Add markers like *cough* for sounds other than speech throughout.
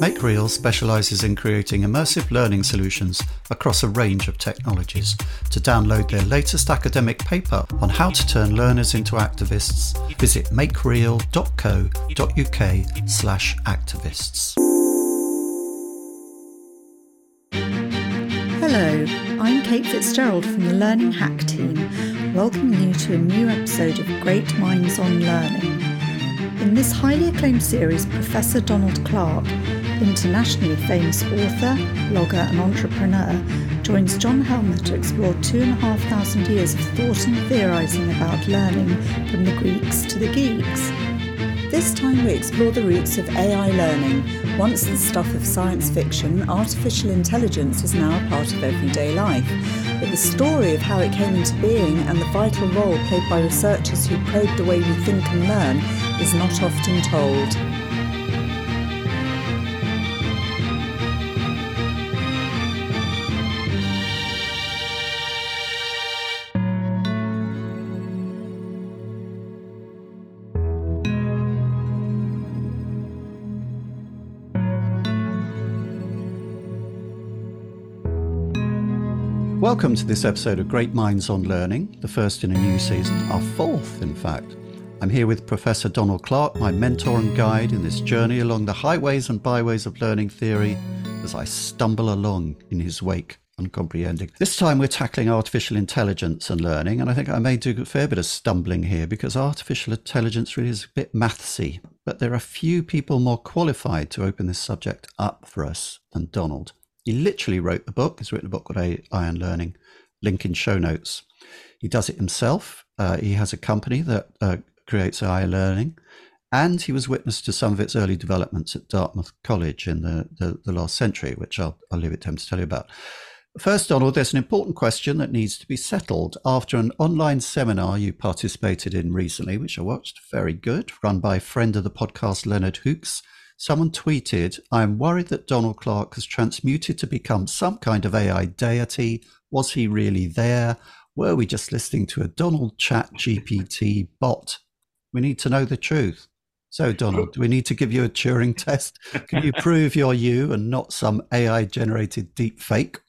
MakeReal specializes in creating immersive learning solutions across a range of technologies. To download their latest academic paper on how to turn learners into activists, visit makereal.co.uk slash activists. Hello, I'm Kate Fitzgerald from the Learning Hack team, welcoming you to a new episode of Great Minds on Learning. In this highly acclaimed series, Professor Donald Clark internationally famous author, blogger, and entrepreneur, joins John Helmer to explore two and a half thousand years of thought and theorising about learning from the Greeks to the geeks. This time we explore the roots of AI learning. Once the stuff of science fiction, artificial intelligence is now a part of everyday life. But the story of how it came into being and the vital role played by researchers who probe the way we think and learn is not often told. Welcome to this episode of Great Minds on Learning, the first in a new season, our fourth, in fact. I'm here with Professor Donald Clark, my mentor and guide in this journey along the highways and byways of learning theory as I stumble along in his wake, uncomprehending. This time we're tackling artificial intelligence and learning, and I think I may do a fair bit of stumbling here because artificial intelligence really is a bit mathsy. But there are few people more qualified to open this subject up for us than Donald. He literally wrote the book. He's written a book called and Learning. Link in show notes. He does it himself. Uh, he has a company that uh, creates AI learning, and he was witness to some of its early developments at Dartmouth College in the, the, the last century, which I'll, I'll leave it to him to tell you about. First, Donald, there's an important question that needs to be settled. After an online seminar you participated in recently, which I watched, very good, run by friend of the podcast, Leonard Hooks, Someone tweeted, I am worried that Donald Clark has transmuted to become some kind of AI deity. Was he really there? Were we just listening to a Donald Chat GPT bot? We need to know the truth. So, Donald, do we need to give you a Turing test? Can you *laughs* prove you're you and not some AI generated deep fake?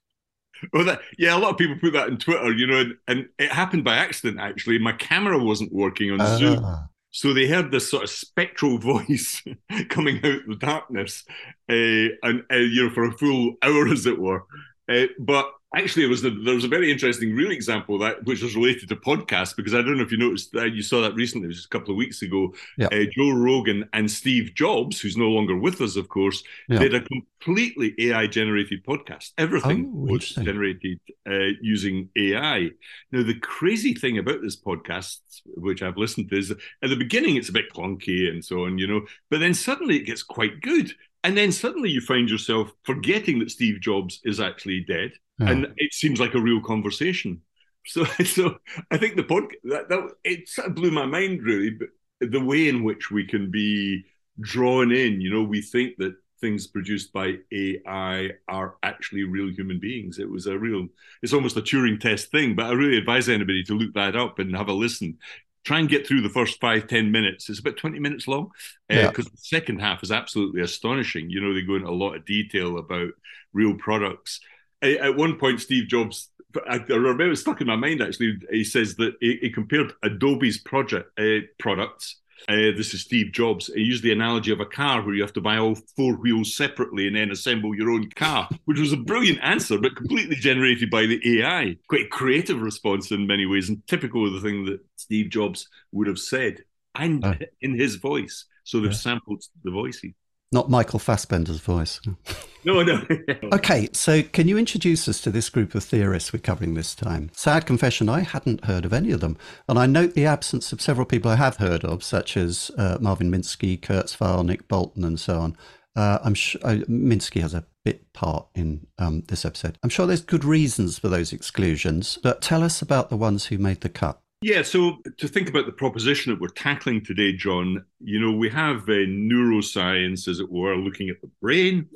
Well, that, yeah, a lot of people put that on Twitter, you know, and, and, it happened by accident, actually. My camera wasn't working on uh, Zoom. So they heard this sort of spectral *laughs* voice coming out of the darkness, uh, and uh, you know, for a full hour, as it were. Uh, but actually, it was the, there was a very interesting real example that which was related to podcasts because I don't know if you noticed that you saw that recently, it was a couple of weeks ago. Uh, Joe Rogan and Steve Jobs, who's no longer with us, of course, did a completely AI generated podcast. Everything oh, was generated uh, using AI. Now, the crazy thing about this podcast, which I've listened to, is at the beginning it's a bit clunky and so on, you know, but then suddenly it gets quite good. And then suddenly you find yourself forgetting that Steve Jobs is actually dead, yeah. and it seems like a real conversation. *laughs* So, so I think the podcast that, that it sort of blew my mind really, but the way in which we can be drawn in. You know, we think that things produced by AI are actually real human beings. It was a real, it's almost a Turing test thing, but I really advise anybody to look that up and have a listen try and get through the first five ten minutes. It's about 20 minutes long because uh, yeah. the second half is absolutely astonishing. You know, they go into a lot of detail about real products. At one point, Steve Jobs, I remember it stuck in my mind actually, he says that he, he compared Adobe's project uh, products uh, this is Steve Jobs. He used the analogy of a car where you have to buy all four wheels separately and then assemble your own car, which was a brilliant answer, but completely generated by the AI. Quite a creative response in many ways, and typical of the thing that Steve Jobs would have said, and uh, in his voice. So they've yeah. sampled the voice not Michael Fassbender's voice. No, no. *laughs* okay, so can you introduce us to this group of theorists we're covering this time? Sad confession, I hadn't heard of any of them. And I note the absence of several people I have heard of, such as uh, Marvin Minsky, Kurzweil, Nick Bostrom, and so on. Uh, I'm sure uh, Minsky has a bit part in um, this episode. I'm sure there's good reasons for those exclusions, but tell us about the ones who made the cut. Yeah, so to think about the proposition that we're tackling today, John, you know, we have uh, neuroscience, as it were, looking at the brain,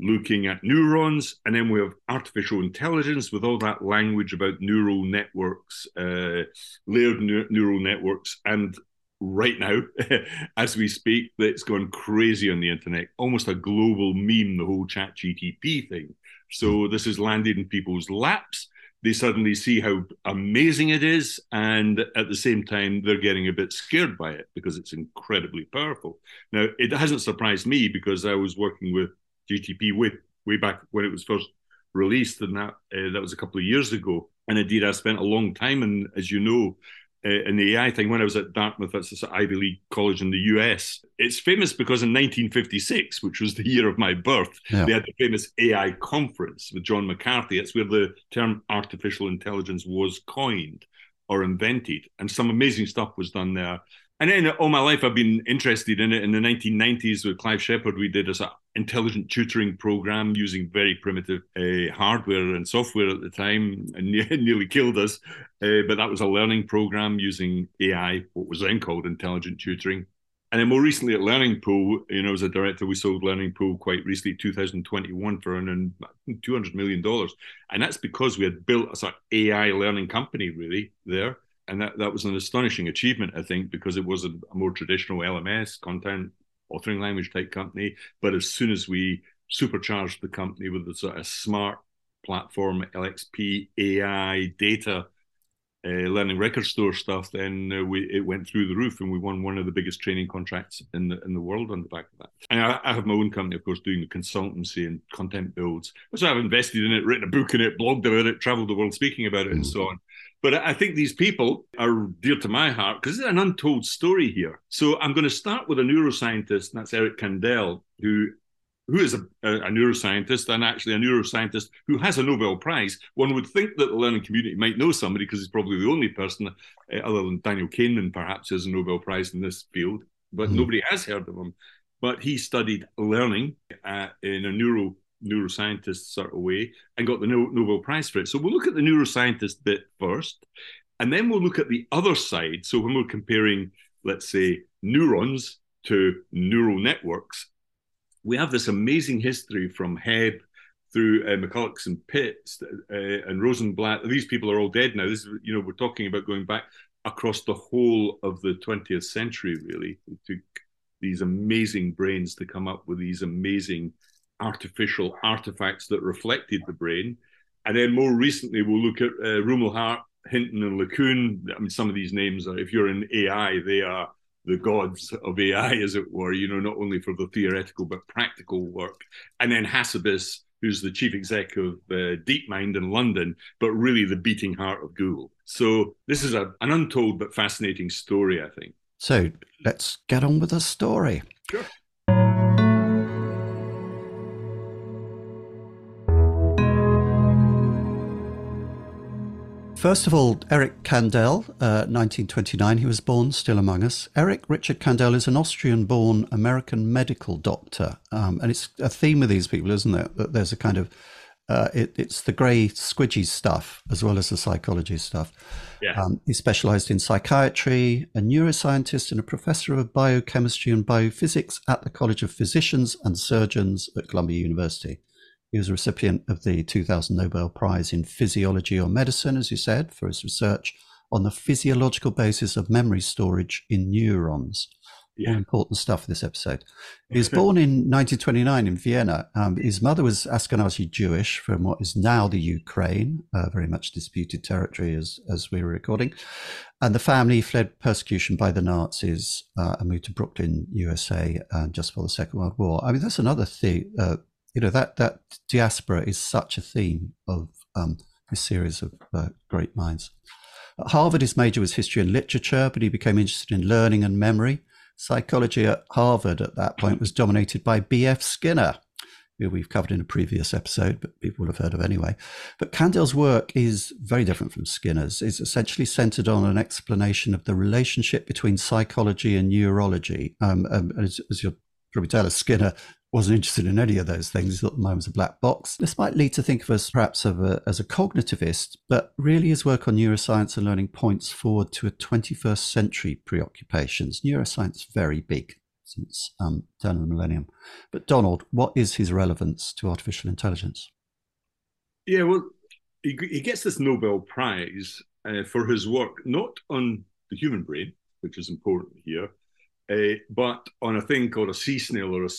looking at neurons, and then we have artificial intelligence with all that language about neural networks, uh, layered ne- neural networks. And right now *laughs* as we speak that's gone crazy on the internet, almost a global meme, the whole chat GTP thing. So this has landed in people's laps. They suddenly see how amazing it is. And at the same time, they're getting a bit scared by it because it's incredibly powerful. Now, it hasn't surprised me because I was working with GTP way, way back when it was first released, and that uh, that was a couple of years ago. And indeed, I spent a long time, and as you know, Uh, in the AI thing when I was at Dartmouth, that's an Ivy League college in the US. It's famous because in 1956, which was the year of my birth, yeah. they had the famous AI conference with John McCarthy. It's where the term artificial intelligence was coined or invented, and some amazing stuff was done there. And then all my life, I've been interested in it. In the 1990s, with Clive Shepherd, we did a sort of intelligent tutoring program using very primitive uh, hardware and software at the time, *laughs* and nearly killed us. Uh, but that was a learning program using AI, what was then called intelligent tutoring. And then more recently at Learning Pool, you know, as a director, we sold Learning Pool quite recently, 2021, for an $200 million. And that's because we had built a sort of AI learning company, really, there and that, that was an astonishing achievement, I think, because it was a, a, more traditional LMS content authoring language type company. But as soon as we supercharged the company with a sort of smart platform, LXP, AI, data, uh, learning record store stuff, then uh, we it went through the roof, and we won one of the biggest training contracts in the in the world on the back of that. And I, I have my own company, of course, doing the consultancy and content builds. So I've invested in it, written a book in it, blogged about it, traveled the world speaking about it, mm. and so on. But I think these people are dear to my heart because it's an untold story here. So I'm going to start with a neuroscientist, and that's Eric Kandel, who who is a, a, neuroscientist and actually a neuroscientist who has a Nobel Prize. One would think that the learning community might know somebody because he's probably the only person, uh, other than Daniel Kahneman, perhaps, has a Nobel Prize in this field, but mm. nobody has heard of him. But he studied learning uh, in a neuro neuroscientist sort of way and got the Nobel Prize for it. So we'll look at the neuroscientist bit first, and then we'll look at the other side. So when we're comparing, let's say, neurons to neural networks, we have this amazing history from Hebb through uh, McCulloch and Pitts uh, and Rosenblatt. These people are all dead now. This is, you know, we're talking about going back across the whole of the 20th century, really. Took these amazing brains to come up with these amazing artificial artifacts that reflected the brain. And then more recently, we'll look at uh, Rumelhart, Hinton, and LeCun. I mean, some of these names are, if you're in AI, they are the gods of AI, as it were, you know, not only for the theoretical but practical work. And then Hassabis, who's the chief exec of uh, DeepMind in London, but really the beating heart of Google. So this is a, an untold but fascinating story, I think. So let's get on with the story. Sure. First of all, Eric Kandel, uh, 1929, he was born, still among us. Eric Richard Kandel is an Austrian born American medical doctor. Um, and it's a theme with these people, isn't it? That there's a kind of, uh, it, it's the grey squidgy stuff as well as the psychology stuff. Yeah. Um, he specialized in psychiatry, a neuroscientist, and a professor of biochemistry and biophysics at the College of Physicians and Surgeons at Columbia University. He was a recipient of the 2000 Nobel Prize in Physiology or Medicine, as you said, for his research on the physiological basis of memory storage in neurons. Yeah. Important stuff for this episode. He was *laughs* born in 1929 in Vienna. Um, his mother was Ashkenazi Jewish from what is now the Ukraine, uh, very much disputed territory as, as we were recording. And the family fled persecution by the Nazis uh, and moved to Brooklyn, USA, uh, just before the Second World War. I mean, that's another thing, uh, you know that that diaspora is such a theme of um, a series of uh, great minds. At Harvard, his major was history and literature, but he became interested in learning and memory. Psychology at Harvard at that point was dominated by B.F. Skinner, who we've covered in a previous episode, but people will have heard of anyway. But Kandel's work is very different from Skinner's. It's essentially centered on an explanation of the relationship between psychology and neurology. Um, um, as, as you'll probably tell us, Skinner wasn't interested in any of those things. He thought the mind was a black box. This might lead to think of us perhaps of a, as a cognitivist, but really his work on neuroscience and learning points forward to a 21st century preoccupations. Neuroscience very big since um, turn of the millennium. But Donald, what is his relevance to artificial intelligence? Yeah, well, he, he gets this Nobel Prize uh, for his work not on the human brain, which is important here, uh, but on a thing called a sea snail or a,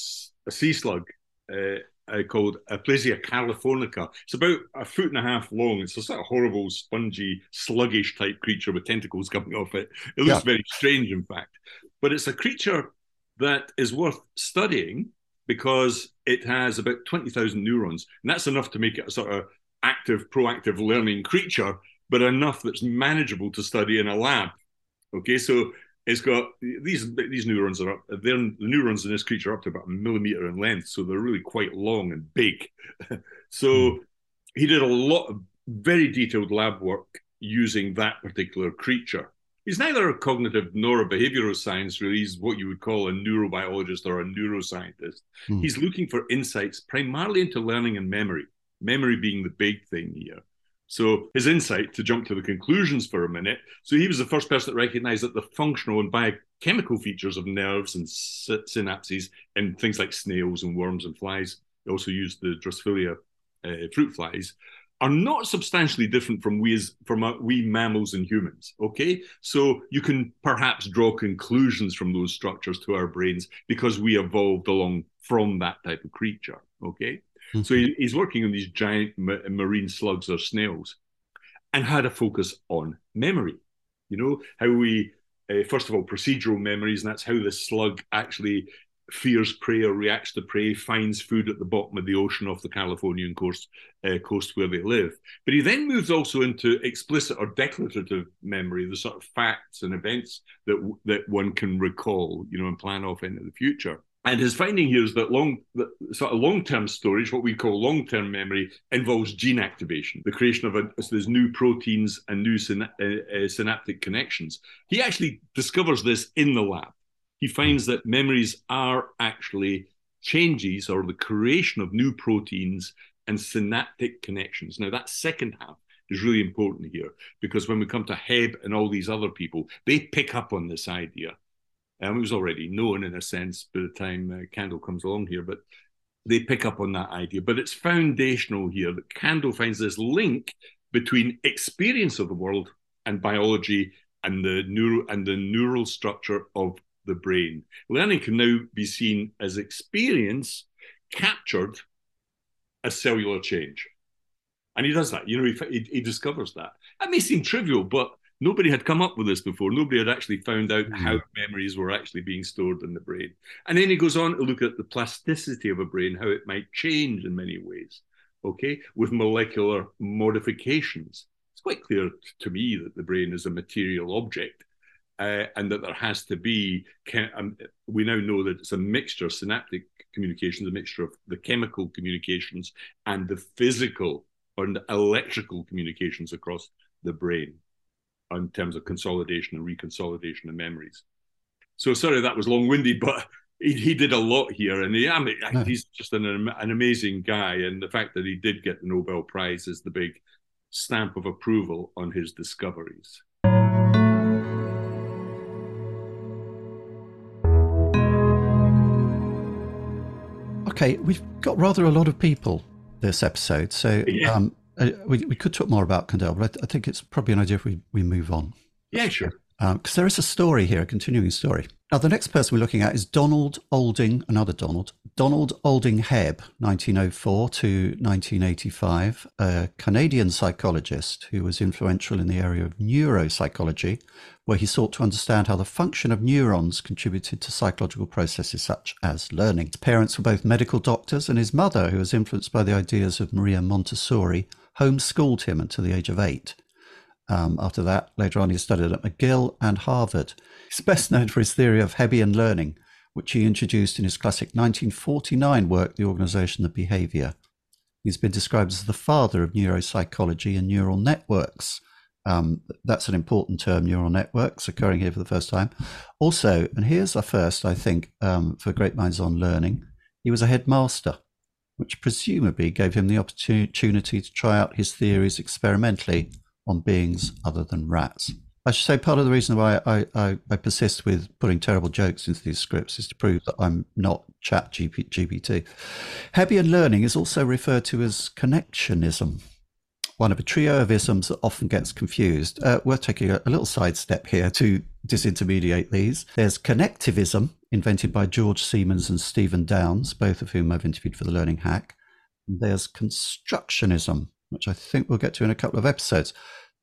a sea slug uh, uh, called Aplysia californica. It's about a foot and a half long. It's a sort of horrible, spongy, sluggish type creature with tentacles coming off it. It looks yeah. very strange, in fact. But it's a creature that is worth studying because it has about 20,000 neurons. And that's enough to make it a sort of active, proactive learning creature, but enough that's manageable to study in a lab. Okay, so it's got these these neurons are up. They're, the neurons in this creature are up to about a millimeter in length, so they're really quite long and big. *laughs* so mm. he did a lot of very detailed lab work using that particular creature. He's neither a cognitive nor a behavioral science, really. He's what you would call a neurobiologist or a neuroscientist. Mm. He's looking for insights primarily into learning and memory, memory being the big thing here. So his insight, to jump to the conclusions for a minute, so he was the first person that recognized that the functional and biochemical features of nerves and synapses in things like snails and worms and flies, he also used the Drosophila uh, fruit flies, are not substantially different from we as from uh, we mammals and humans. Okay, so you can perhaps draw conclusions from those structures to our brains because we evolved along from that type of creature. Okay, mm-hmm. so he, he's working on these giant ma- marine slugs or snails, and had a focus on memory. You know how we uh, first of all procedural memories, and that's how the slug actually fears prey or reacts to prey, finds food at the bottom of the ocean off the Californian coast, uh, coast where they live. But he then moves also into explicit or declarative memory, the sort of facts and events that that one can recall, you know, and plan off into the future. And his finding here is that long, sort of long-term storage, what we call long-term memory, involves gene activation, the creation of a, there's new proteins and new syn- uh, uh, synaptic connections. He actually discovers this in the lab he finds that memories are actually changes or the creation of new proteins and synaptic connections. Now, that second half is really important here because when we come to Hebb and all these other people, they pick up on this idea. And it was already known in a sense by the time uh, Kandel comes along here, but they pick up on that idea. But it's foundational here that Kandel finds this link between experience of the world and biology and the neuro and the neural structure of the brain. Learning can now be seen as experience captured as cellular change. And he does that. You know, he, he, he discovers that. That may seem trivial, but nobody had come up with this before. Nobody had actually found out mm. how memories were actually being stored in the brain. And then he goes on to look at the plasticity of a brain, how it might change in many ways, okay, with molecular modifications. It's quite clear to me that the brain is a material object uh, and that there has to be, um, we now know that it's a mixture of synaptic communications, a mixture of the chemical communications and the physical or the electrical communications across the brain in terms of consolidation and reconsolidation of memories. So sorry that was long-winded, *laughs* but he, he did a lot here, and he, I mean, he's just an, an amazing guy. And the fact that he did get the Nobel Prize is the big stamp of approval on his discoveries. Okay, we've got rather a lot of people this episode, so yeah. um, uh, we, we could talk more about Kandel, but I, I, think it's probably an idea if we, we move on. Yeah, sure. Because um, there is a story here, a continuing story. Now, the next person we're looking at is Donald Olding, another Donald, Donald Olding Hebb, 1904 to 1985, a Canadian psychologist who was influential in the area of neuropsychology, where he sought to understand how the function of neurons contributed to psychological processes such as learning. His parents were both medical doctors, and his mother, who was influenced by the ideas of Maria Montessori, homeschooled him until the age of eight. Um, after that, later on, he studied at McGill and Harvard. He's best known for his theory of Hebbian learning, which he introduced in his classic 1949 work, The Organization of Behavior. He's been described as the father of neuropsychology and neural networks. Um, that's an important term, neural networks, occurring here for the first time. Also, and here's a first, I think, um, for Great Minds on Learning, he was a headmaster, which presumably gave him the opportunity to try out his theories experimentally on beings other than rats. I should say part of the reason why I, I, I, persist with putting terrible jokes into these scripts is to prove that I'm not chat GP, GPT. Hebbian learning is also referred to as connectionism, one of a trio of isms that often gets confused. Uh, we're taking a, a little sidestep here to disintermediate these. There's connectivism, invented by George Siemens and Stephen Downes, both of whom I've interviewed for the Learning Hack. There's constructionism, which I think we'll get to in a couple of episodes.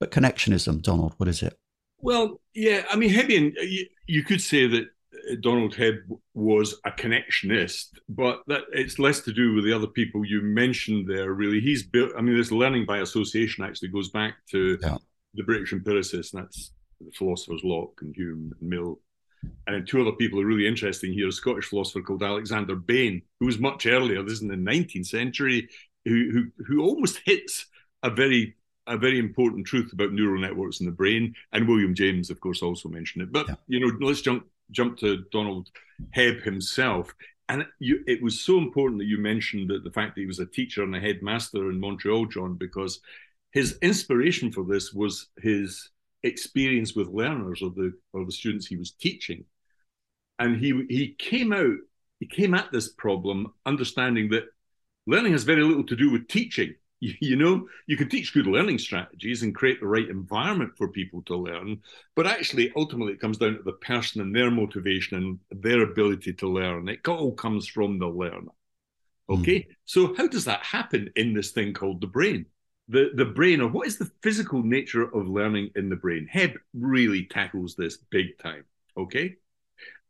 But connectionism, Donald, what is it? Well, yeah, I mean, Hebbian, you, you could say that uh, Donald Hebb was a connectionist, but that it's less to do with the other people you mentioned there. Really, he's built. I mean, this learning by association actually goes back to yeah. the British empiricists, and that's the philosophers Locke and Hume and Mill. And then two other people are really interesting here: a Scottish philosopher called Alexander Bain, who was much earlier. This is in the 19th century, who who, who almost hits a very a very important truth about neural networks in the brain. And William James, of course, also mentioned it. But yeah. you know, let's jump jump to Donald Hebb himself. And you, it was so important that you mentioned that the fact that he was a teacher and a headmaster in Montreal, John, because his inspiration for this was his experience with learners or the or the students he was teaching. And he he came out, he came at this problem understanding that learning has very little to do with teaching. *laughs* You know you can teach good learning strategies and create the right environment for people to learn but actually ultimately it comes down to the person and their motivation and their ability to learn. It all comes from the learner. Okay? Mm. so how does that happen in this thing called the brain the the brain or what is the physical nature of learning in the brain Hebb really tackles this big time okay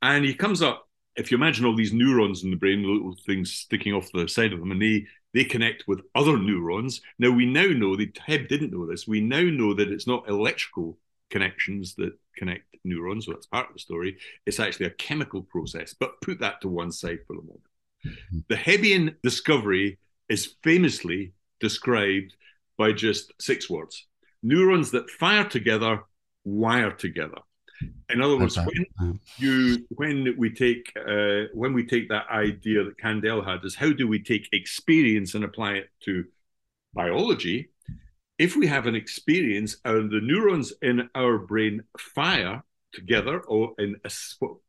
and he comes up if you imagine all these neurons in the brain, the little things sticking off the side of them, and they they connect with other neurons. Now we now know that Hebb didn't know this. We now know that it's not electrical connections that connect neurons, so that's part of the story. It's actually a chemical process. But put that to one side for the moment. Mm-hmm. The Hebbian discovery is famously described by just six words: neurons that fire together, wire together. In other words, when you when we take uh, when we take that idea that Kandel had is how do we take experience and apply it to biology? If we have an experience and the neurons in our brain fire together, or in a,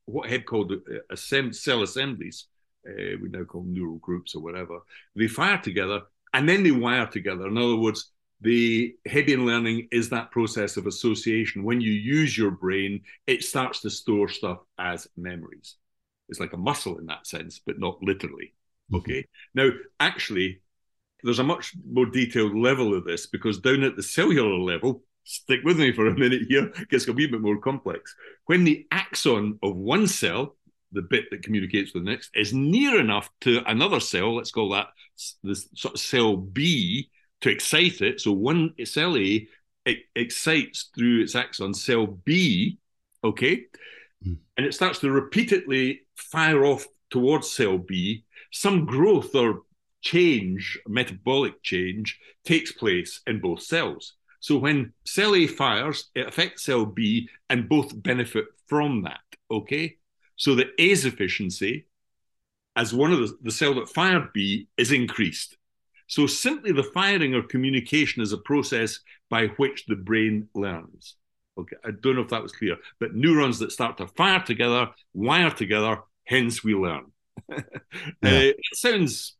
what, Hebb called uh, cell assemblies, uh, we now call neural groups or whatever, they fire together and then they wire together. In other words, the Hebbian learning is that process of association. When you use your brain, it starts to store stuff as memories. It's like a muscle in that sense, but not literally. Mm-hmm. Okay. Now, actually, there's a much more detailed level of this because down at the cellular level, stick with me for a minute here, it gets a wee bit more complex. When the axon of one cell, the bit that communicates with the next, is near enough to another cell, let's call that this sort of cell B, to excite it. So one cell A it excites through its axon cell B, okay, mm. and it starts to repeatedly fire off towards cell B. Some growth or change, metabolic change, takes place in both cells. So when cell A fires, it affects cell B, and both benefit from that. Okay, so the A's efficiency, as one of the, the cell that fired B, is increased. So simply the firing or communication is a process by which the brain learns. Okay, I don't know if that was clear, but neurons that start to fire together, wire together, hence we learn. *laughs* yeah. uh, it sounds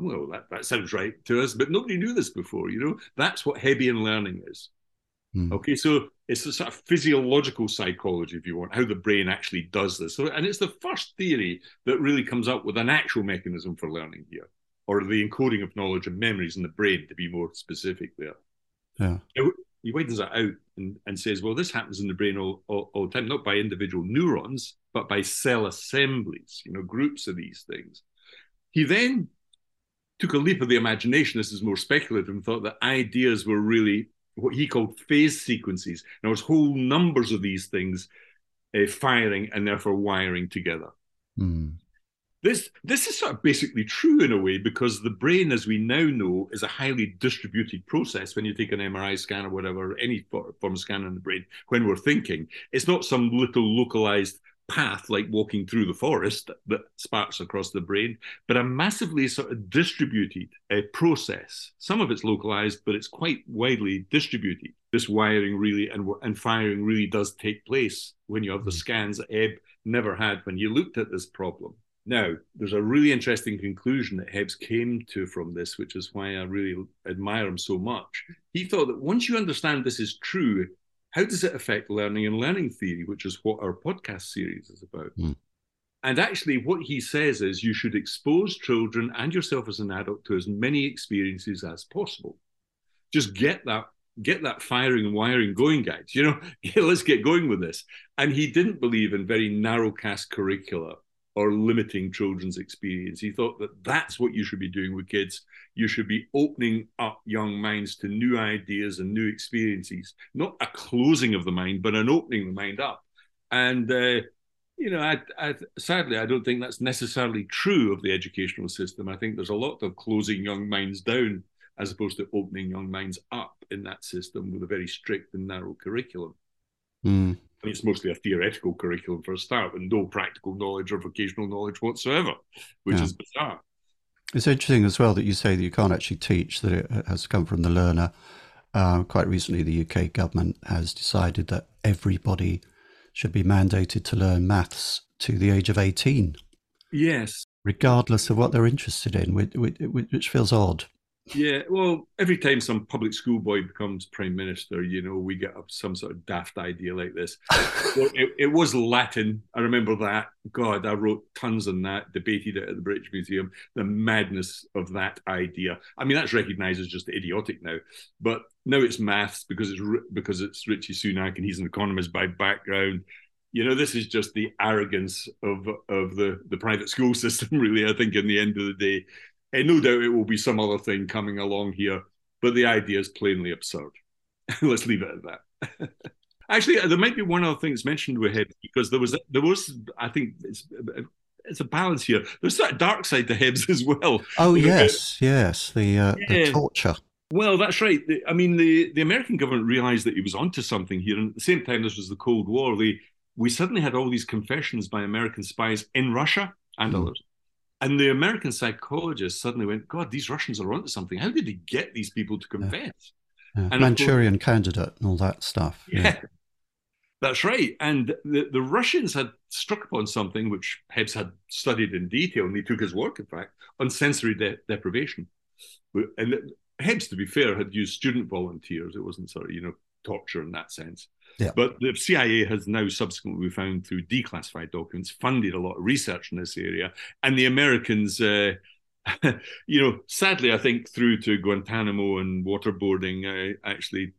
well, that, that sounds right to us, but nobody knew this before, you know? That's what Hebbian learning is. Mm. Okay, so it's a sort of physiological psychology, if you want, how the brain actually does this. So, and it's the first theory that really comes up with an actual mechanism for learning here or the encoding of knowledge and memories in the brain, to be more specific there. Yeah. he widens that out and, and says, well, this happens in the brain all, all, all, the time, not by individual neurons, but by cell assemblies, you know, groups of these things. He then took a leap of the imagination. This is more speculative and thought that ideas were really what he called phase sequences. Now, there's whole numbers of these things uh, firing and therefore wiring together. Mm. This this is sort of basically true in a way because the brain, as we now know, is a highly distributed process. When you take an MRI scan or whatever, any form of scan in the brain, when we're thinking, it's not some little localized path like walking through the forest that sparks across the brain, but a massively sort of distributed uh, process. Some of it's localized, but it's quite widely distributed. This wiring really and, and firing really does take place when you have the mm. scans that Hebb never had when you looked at this problem. Now, there's a really interesting conclusion that Hebbs came to from this, which is why I really admire him so much. He thought that once you understand this is true, how does it affect learning and learning theory, which is what our podcast series is about? Mm. And actually, what he says is you should expose children and yourself as an adult to as many experiences as possible. Just get that get that firing and wiring going, guys. You know, *laughs* let's get going with this. And he didn't believe in very narrow cast curricula or limiting children's experience. He thought that that's what you should be doing with kids. You should be opening up young minds to new ideas and new experiences, not a closing of the mind, but an opening the mind up. And uh, you know, I, I, sadly, I don't think that's necessarily true of the educational system. I think there's a lot of closing young minds down as opposed to opening young minds up in that system with a very strict and narrow curriculum. Mm. And it's mostly a theoretical curriculum for a start, with no practical knowledge or vocational knowledge whatsoever, which yeah. is bizarre. It's interesting as well that you say that you can't actually teach that it has come from the learner. Uh, quite recently, the UK government has decided that everybody should be mandated to learn maths to the age of 18. Yes. Regardless of what they're interested in, which, which feels odd. Yeah, well, every time some public school boy becomes prime minister, you know, we get up some sort of daft idea like this. *laughs* well, it, it, was Latin. I remember that. God, I wrote tons on that, debated it at the British Museum. The madness of that idea. I mean, that's recognised as just idiotic now, but now it's maths because it's because it's Rishi Sunak and he's an economist by background. You know, this is just the arrogance of of the the private school *laughs* system. Really, I think in the end of the day, and no doubt it will be some other thing coming along here, but the idea is plainly absurd. *laughs* Let's leave it at that. *laughs* Actually, there might be one other thing that's mentioned with Hibbs because there was there was I think it's it's a balance here. There's that dark side to Hibbs *laughs* as well. Oh yes, yes, the, uh, yeah. the torture. Well, that's right. I mean, the, the American government realized that he was onto something here, and at the same time, this was the Cold War. They we suddenly had all these confessions by American spies in Russia and mm. others and the American psychologist suddenly went, God, these Russians are onto something. How did he get these people to confess? Yeah. Yeah. Manchurian course, candidate and all that stuff. Yeah. yeah. That's right. And the, the Russians had struck upon something which Hibbs had studied in detail, and he took his work, in fact, on sensory de- deprivation. And Hibbs, to be fair, had used student volunteers. It wasn't sort of, you know, torture in that sense. Yeah. But the CIA has now subsequently found through declassified documents funded a lot of research in this area, and the Americans. Uh, *laughs* you know, sadly, I think through to Guantanamo and waterboarding, uh, actually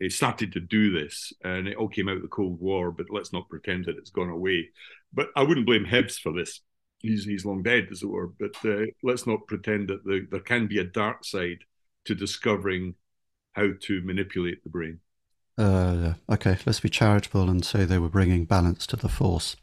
they started to do this, and it all came out of the Cold War. But let's not pretend that it's gone away. But I wouldn't blame Hibbs for this. He's he's long dead, as it were. But uh, let's not pretend that the, there can be a dark side to discovering how to manipulate the brain. Uh, okay, let's be charitable and say they were bringing balance to the force.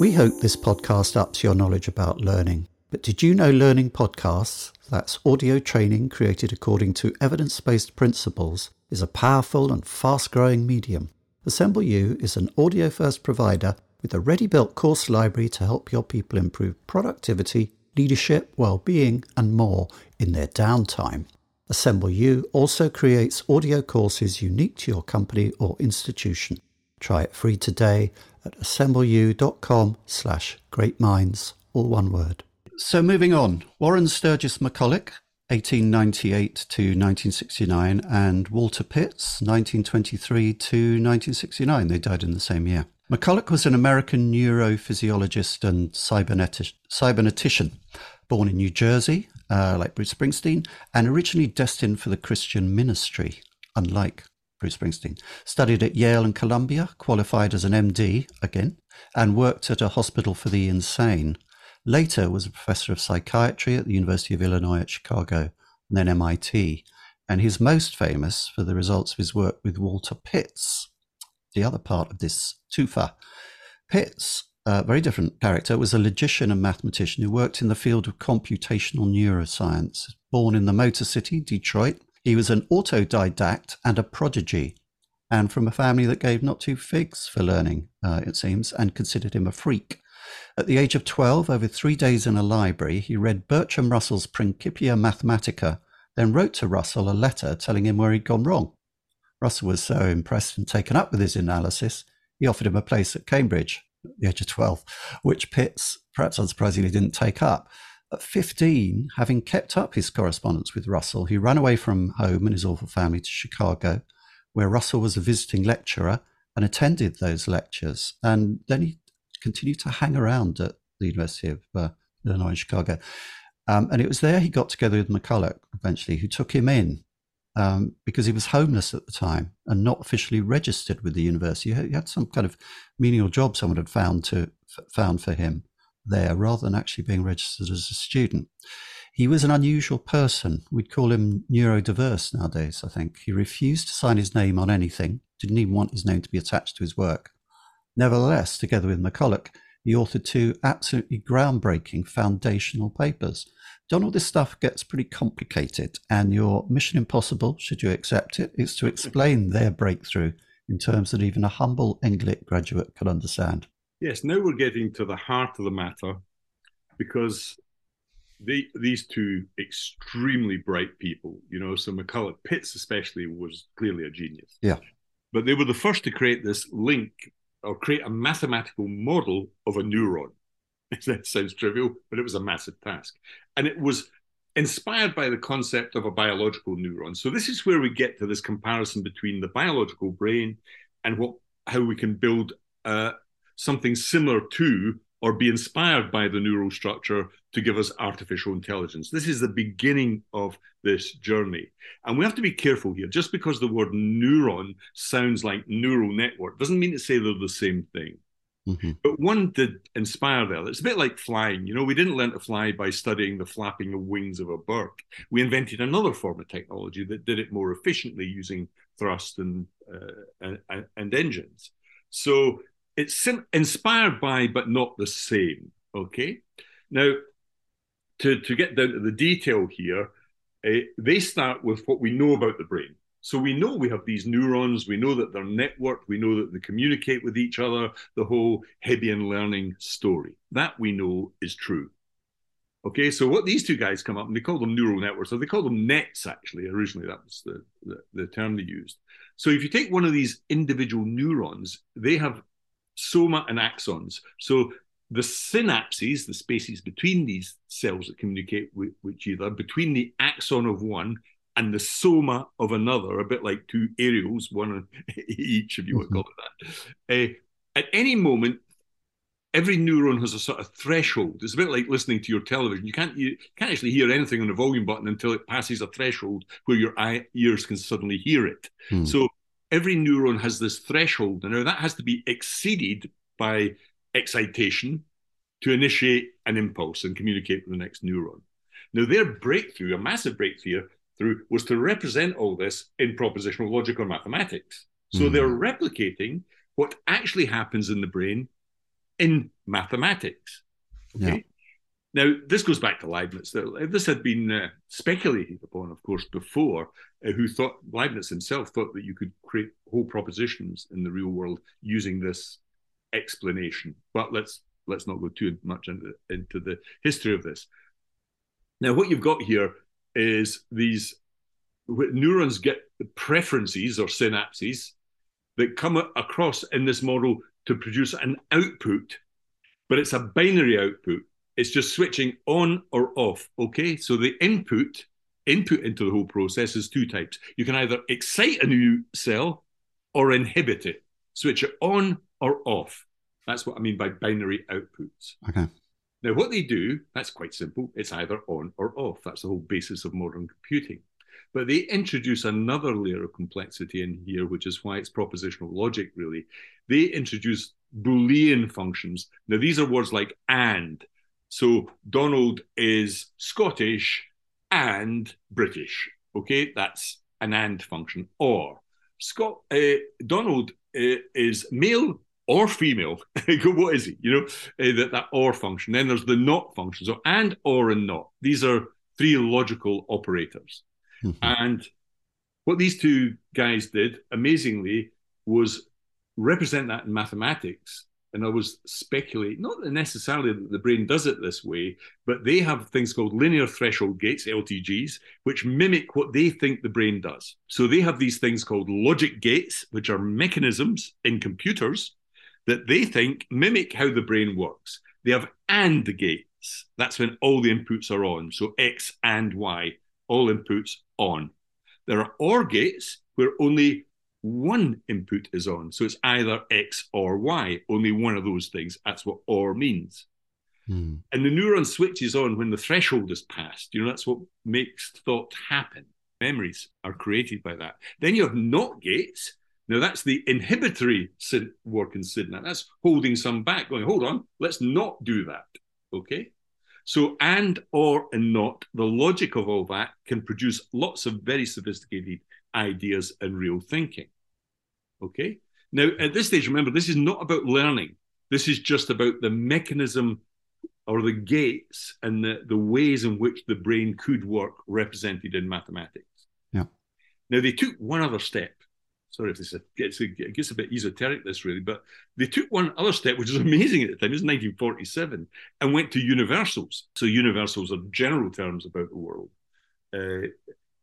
We hope this podcast ups your knowledge about learning. But did you know learning podcasts, that's audio training created according to evidence based principles, is a powerful and fast growing medium? Assemble You is an audio first provider with a ready built course library to help your people improve productivity, leadership, well being, and more in their downtime. Assemble You also creates audio courses unique to your company or institution. Try it free today at assembleyou.com slash greatminds, all one word. So moving on, Warren Sturgis McCulloch, 1898 to 1969, and Walter Pitts, 1923 to 1969. They died in the same year. McCulloch was an American neurophysiologist and cybernetician born in New Jersey, uh, like Bruce Springsteen, and originally destined for the Christian ministry, unlike Bruce Springsteen. Studied at Yale and Columbia, qualified as an MD again, and worked at a hospital for the insane. Later was a professor of psychiatry at the University of Illinois at Chicago, and then MIT. And he's most famous for the results of his work with Walter Pitts, the other part of this tufa. Pitts a very different character, was a logician and mathematician who worked in the field of computational neuroscience. Born in the Motor City, Detroit, he was an autodidact and a prodigy, and from a family that gave not two figs for learning, uh, it seems, and considered him a freak. At the age of 12, over three days in a library, he read Bertrand Russell's Principia Mathematica, then wrote to Russell a letter telling him where he'd gone wrong. Russell was so impressed and taken up with his analysis, he offered him a place at Cambridge, the age of 12, which Pitts, perhaps unsurprisingly, didn't take up. At 15, having kept up his correspondence with Russell, he ran away from home and his awful family to Chicago, where Russell was a visiting lecturer and attended those lectures. And then he continued to hang around at the University of uh, Illinois in Chicago. Um, and it was there he got together with McCulloch eventually, who took him in um, because he was homeless at the time and not officially registered with the university. He had some kind of menial job someone had found to found for him there, rather than actually being registered as a student. He was an unusual person. We'd call him neurodiverse nowadays. I think he refused to sign his name on anything. Didn't even want his name to be attached to his work. Nevertheless, together with McCulloch, he authored two absolutely groundbreaking foundational papers Donald, this stuff gets pretty complicated, and your mission impossible, should you accept it, is to explain their breakthrough in terms that even a humble Englit graduate can understand. Yes, now we're getting to the heart of the matter because they, these two extremely bright people, you know, so McCulloch Pitts especially was clearly a genius. Yeah. But they were the first to create this link or create a mathematical model of a neuron. That sounds trivial, but it was a massive task. And it was inspired by the concept of a biological neuron. So this is where we get to this comparison between the biological brain and what how we can build uh, something similar to or be inspired by the neural structure to give us artificial intelligence. This is the beginning of this journey. And we have to be careful here. Just because the word neuron sounds like neural network doesn't mean to say they're the same thing. Mm-hmm. But one did inspire there. It's a bit like flying. You know, we didn't learn to fly by studying the flapping of wings of a bird. We invented another form of technology that did it more efficiently using thrust and uh, and, and, engines. So it's sim- inspired by, but not the same. Okay. Now, to to get down to the detail here, uh, they start with what we know about the brain. So we know we have these neurons, we know that they're networked, we know that they communicate with each other, the whole Hebbian learning story. That we know is true. Okay, so what these two guys come up and they call them neural networks, or they call them nets actually. Originally, that was the, the, the term they used. So if you take one of these individual neurons, they have soma and axons. So the synapses, the spaces between these cells that communicate with, with each other, between the axon of one and the soma of another, a bit like two aerials, one on *laughs* each, if you want to call it that. Uh, at any moment, every neuron has a sort of threshold. It's a bit like listening to your television. You can't you can't actually hear anything on the volume button until it passes a threshold where your eye, ears can suddenly hear it. Hmm. So every neuron has this threshold, and now that has to be exceeded by excitation to initiate an impulse and communicate with the next neuron. Now, their breakthrough, a massive breakthrough, through was to represent all this in propositional logic or mathematics. So mm. they're replicating what actually happens in the brain in mathematics. Okay. Yeah. Now, this goes back to Leibniz. This had been uh, speculated upon, of course, before, uh, who thought, Leibniz himself thought that you could create whole propositions in the real world using this explanation. But let's let's not go too much into, into the history of this. Now, what you've got here is these neurons get preferences or synapses that come across in this model to produce an output, but it's a binary output. It's just switching on or off. Okay, so the input input into the whole process is two types. You can either excite a new cell or inhibit it, switch it on or off. That's what I mean by binary outputs. Okay. Now, what they do, that's quite simple. It's either on or off. That's the whole basis of modern computing. But they introduce another layer of complexity in here, which is why it's propositional logic, really. They introduce Boolean functions. Now, these are words like and. So, Donald is Scottish and British. Okay, that's an and function. Or, Scott, uh, Donald uh, is male or female. *laughs* what is he? You know, uh, that, that or function. Then there's the not function. So and, or, and not. These are three logical operators. Mm-hmm. And what these two guys did, amazingly, was represent that in mathematics. And I was speculating, not necessarily that the brain does it this way, but they have things called linear threshold gates, LTGs, which mimic what they think the brain does. So they have these things called logic gates, which are mechanisms in computers that they think mimic how the brain works. They have AND gates. That's when all the inputs are on. So X and Y, all inputs on. There are OR gates where only one input is on. So it's either X or Y, only one of those things. That's what OR means. Hmm. And the neuron switches on when the threshold is passed. You know, that's what makes thought happen. Memories are created by that. Then you have NOT gates. Now that's the inhibitory work in synapse. That's holding some back, going, hold on, let's not do that. Okay. So and, or, and not, the logic of all that can produce lots of very sophisticated ideas and real thinking. Okay. Now, at this stage, remember, this is not about learning. This is just about the mechanism or the gates and the, the ways in which the brain could work represented in mathematics. Yeah. Now, they took one other step. Sorry if this gets, it gets a bit esoteric, this really, but they took one other step, which is amazing at the time. It was 1947, and went to universals. So, universals are general terms about the world. Uh,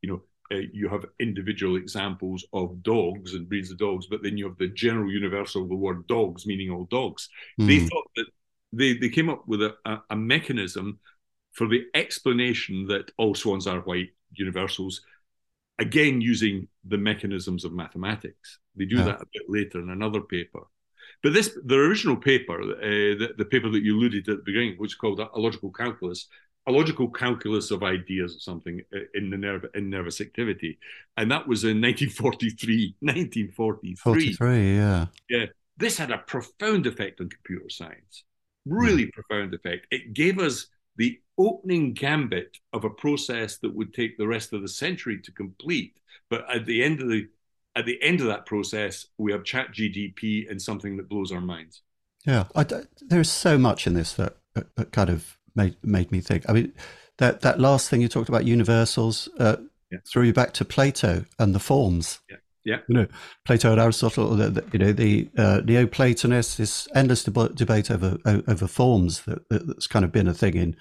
you know, uh, you have individual examples of dogs and breeds of dogs, but then you have the general universal of the word dogs, meaning all dogs. Mm. They hmm. thought that they, they came up with a, a, a, mechanism for the explanation that all swans are white universals, again using the mechanisms of mathematics. They do yeah. that a bit later in another paper. But this, the original paper, uh, the, the paper that you alluded to at the beginning, which is called a logical calculus, a logical calculus of ideas or something uh, in the nerve in nervous activity, and that was in 1943. 1943. *laughs* 43, yeah. Yeah. This had a profound effect on computer science. Really mm. profound effect. It gave us the opening gambit of a process that would take the rest of the century to complete. But at the end of the at the end of that process, we have Chat GDP and something that blows our minds. Yeah, I, there's so much in this that, that kind of made made me think. I mean, that that last thing you talked about universals uh, yeah. threw you back to Plato and the forms. Yeah. Yeah. You know, Plato and Aristotle, the, the, you know, the uh, Neoplatonists, this endless deb- debate over over forms that, that's kind of been a thing in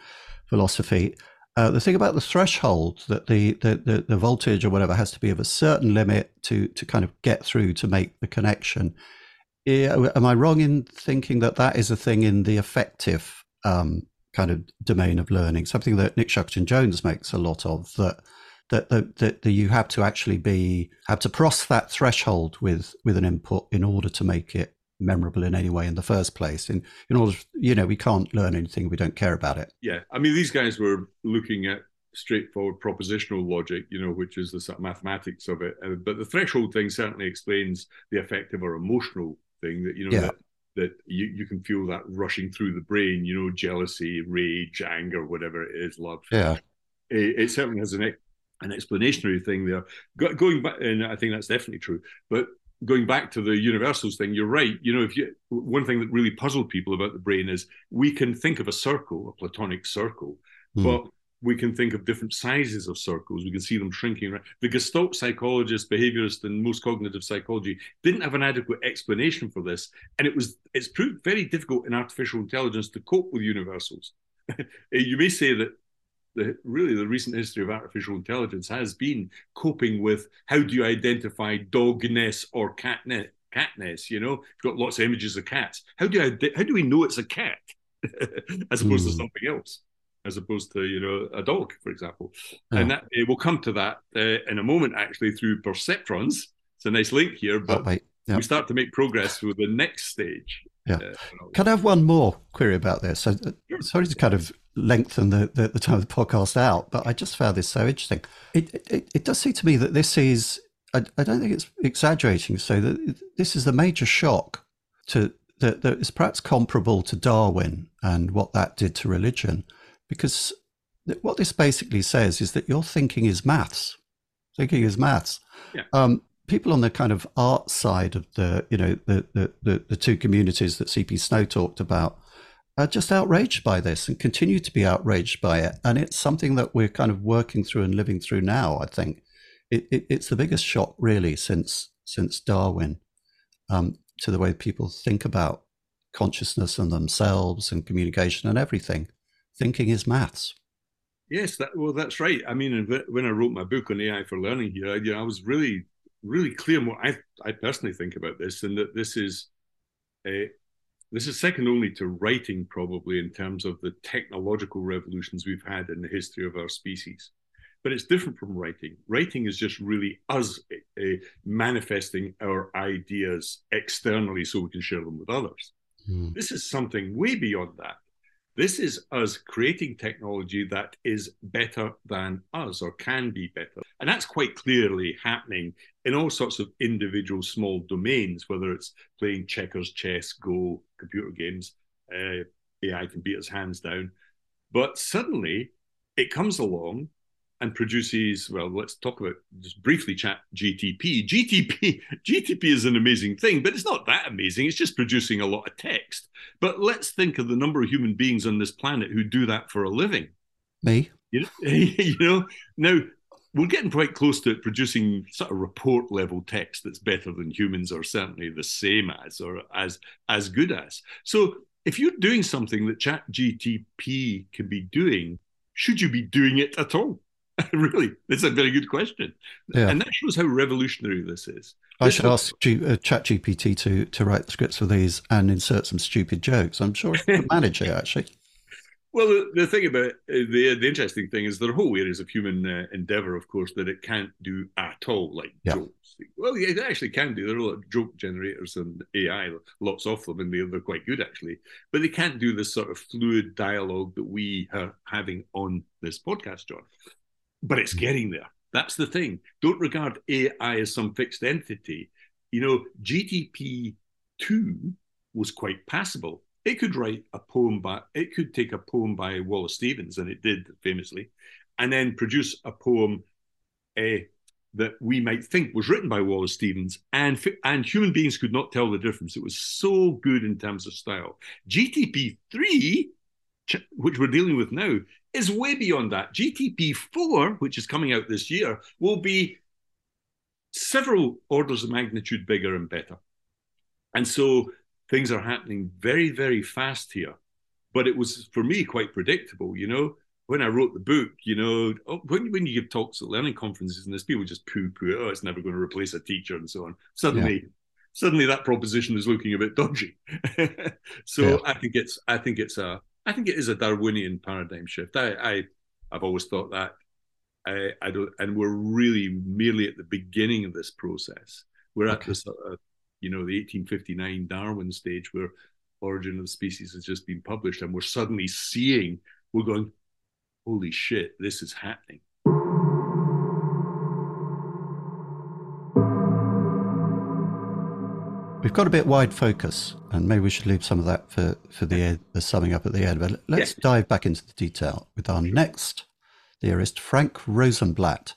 philosophy. Uh, the thing about the threshold that the, the, the, the, voltage or whatever has to be of a certain limit to, to kind of get through to make the connection. Am I wrong in thinking that that is a thing in the affective um, kind of domain of learning, something that Nick Shackleton Jones makes a lot of that that, that that, that you have to actually be have to cross that threshold with with an input in order to make it memorable in any way in the first place. In in order, you know, we can't learn anything we don't care about it. Yeah, I mean, these guys were looking at straightforward propositional logic, you know, which is the sort of mathematics of it. Uh, but the threshold thing certainly explains the affective or emotional thing that you know yeah. that that you, you can feel that rushing through the brain, you know, jealousy, rage, anger, whatever it is, love. Yeah. It, it certainly has an, an explanatory thing there. Go, going back, and I think that's definitely true. But going back to the universals thing, you're right. You know, if you one thing that really puzzled people about the brain is we can think of a circle, a platonic circle, mm. but we can think of different sizes of circles. We can see them shrinking. The Gestalt psychologist, behaviorist, and most cognitive psychology didn't have an adequate explanation for this, and it was it's proved very difficult in artificial intelligence to cope with universals. *laughs* you may say that the, really the recent history of artificial intelligence has been coping with how do you identify dogness or catness. Catness, you know, you've got lots of images of cats. How do I? How do we know it's a cat *laughs* as opposed mm. to hmm. something else? as opposed to you know a dog, for example. And that uh, we'll come to that uh, in a moment, actually, through perceptrons. It's a nice link here, but oh, we start to make progress with the next stage. Yeah. Uh, Can I have one more query about this? So, uh, sure. Sorry to kind of lengthen the, the, the, time of the podcast out, but I just found this so interesting. It, it, it does seem to me that this is, I, I don't think it's exaggerating to say that this is a major shock to that, that is perhaps comparable to Darwin and what that did to religion because what this basically says is that your thinking is maths. Thinking is maths. Yeah. Um, people on the kind of art side of the, you know, the, the, the, the two communities that CP Snow talked about are just outraged by this and continue to be outraged by it. And it's something that we're kind of working through and living through now, I think. It, it, it's the biggest shock really since since Darwin um, to the way people think about consciousness and themselves and communication and everything thinking is maths. Yes, that, well, that's right. I mean, when I wrote my book on AI for learning here, I, you know, I was really, really clear what I, I personally think about this, and that this is, a, this is second only to writing, probably in terms of the technological revolutions we've had in the history of our species. but it's different from writing. Writing is just really us uh, manifesting our ideas externally so we can share them with others. Mm. This is something way beyond that. This is us creating technology that is better than us or can be better. And that's quite clearly happening in all sorts of individual small domains, whether it's playing checkers, chess, Go, computer games. Uh, AI can beat us hands down. But suddenly it comes along and produces well let's talk about just briefly chat gtp gtp gtp *laughs* is an amazing thing but it's not that amazing it's just producing a lot of text but let's think of the number of human beings on this planet who do that for a living me you know, *laughs* you know now we're getting quite close to producing sort of report level text that's better than humans or certainly the same as or as as good as so if you're doing something that chat gtp can be doing should you be doing it at all *laughs* really, it's a very good question, yeah. and that shows how revolutionary this is. I should ask G- uh, ChatGPT to to write the scripts for these and insert some stupid jokes. I'm sure it can *laughs* manage it actually. Well, the, the, thing about uh, the the interesting thing is there are whole areas of human uh, endeavor, of course, that it can't do at all, like yeah. jokes. Well, yeah, it actually can do. There are a lot of joke generators and AI, lots of them, and they're, they're quite good actually. But they can't do this sort of fluid dialogue that we are having on this podcast, John but it's getting there. That's the thing. Don't regard AI as some fixed entity. You know, GTP 2 was quite passable. It could write a poem by, it could take a poem by Wallace Stevens, and it did famously, and then produce a poem uh, that we might think was written by Wallace Stevens, and, and human beings could not tell the difference. It was so good in terms of style. GTP 3, which we're dealing with now, is way beyond that. GTP 4, which is coming out this year, will be several orders of magnitude bigger and better. And so things are happening very, very fast here. But it was, for me, quite predictable, you know. When I wrote the book, you know, oh, when, when you give talks at learning conferences and there's people just poo poo, oh, it's never going to replace a teacher and so on. Suddenly, yeah. suddenly that proposition is looking a bit dodgy. *laughs* so yeah. I think it's, I think it's a, I think it is a Darwinian paradigm shift. I, I I've always thought that. I, I don't, and we're really merely at the beginning of this process. We're okay. at the sort of, you know, the 1859 Darwin stage where Origin of the Species has just been published, and we're suddenly seeing, we're going, holy shit, this is happening. We've got a bit wide focus, and maybe we should leave some of that for, for the, the summing up at the end. But let's yeah. dive back into the detail with our next theorist, Frank Rosenblatt,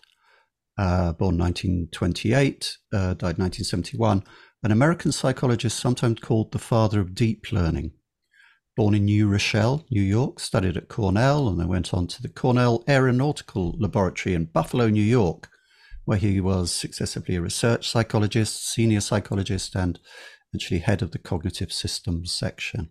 uh, born 1928, uh, died 1971, an American psychologist sometimes called the father of deep learning. Born in New Rochelle, New York, studied at Cornell, and then went on to the Cornell Aeronautical Laboratory in Buffalo, New York where he was successively a research psychologist, senior psychologist, and eventually head of the cognitive systems section.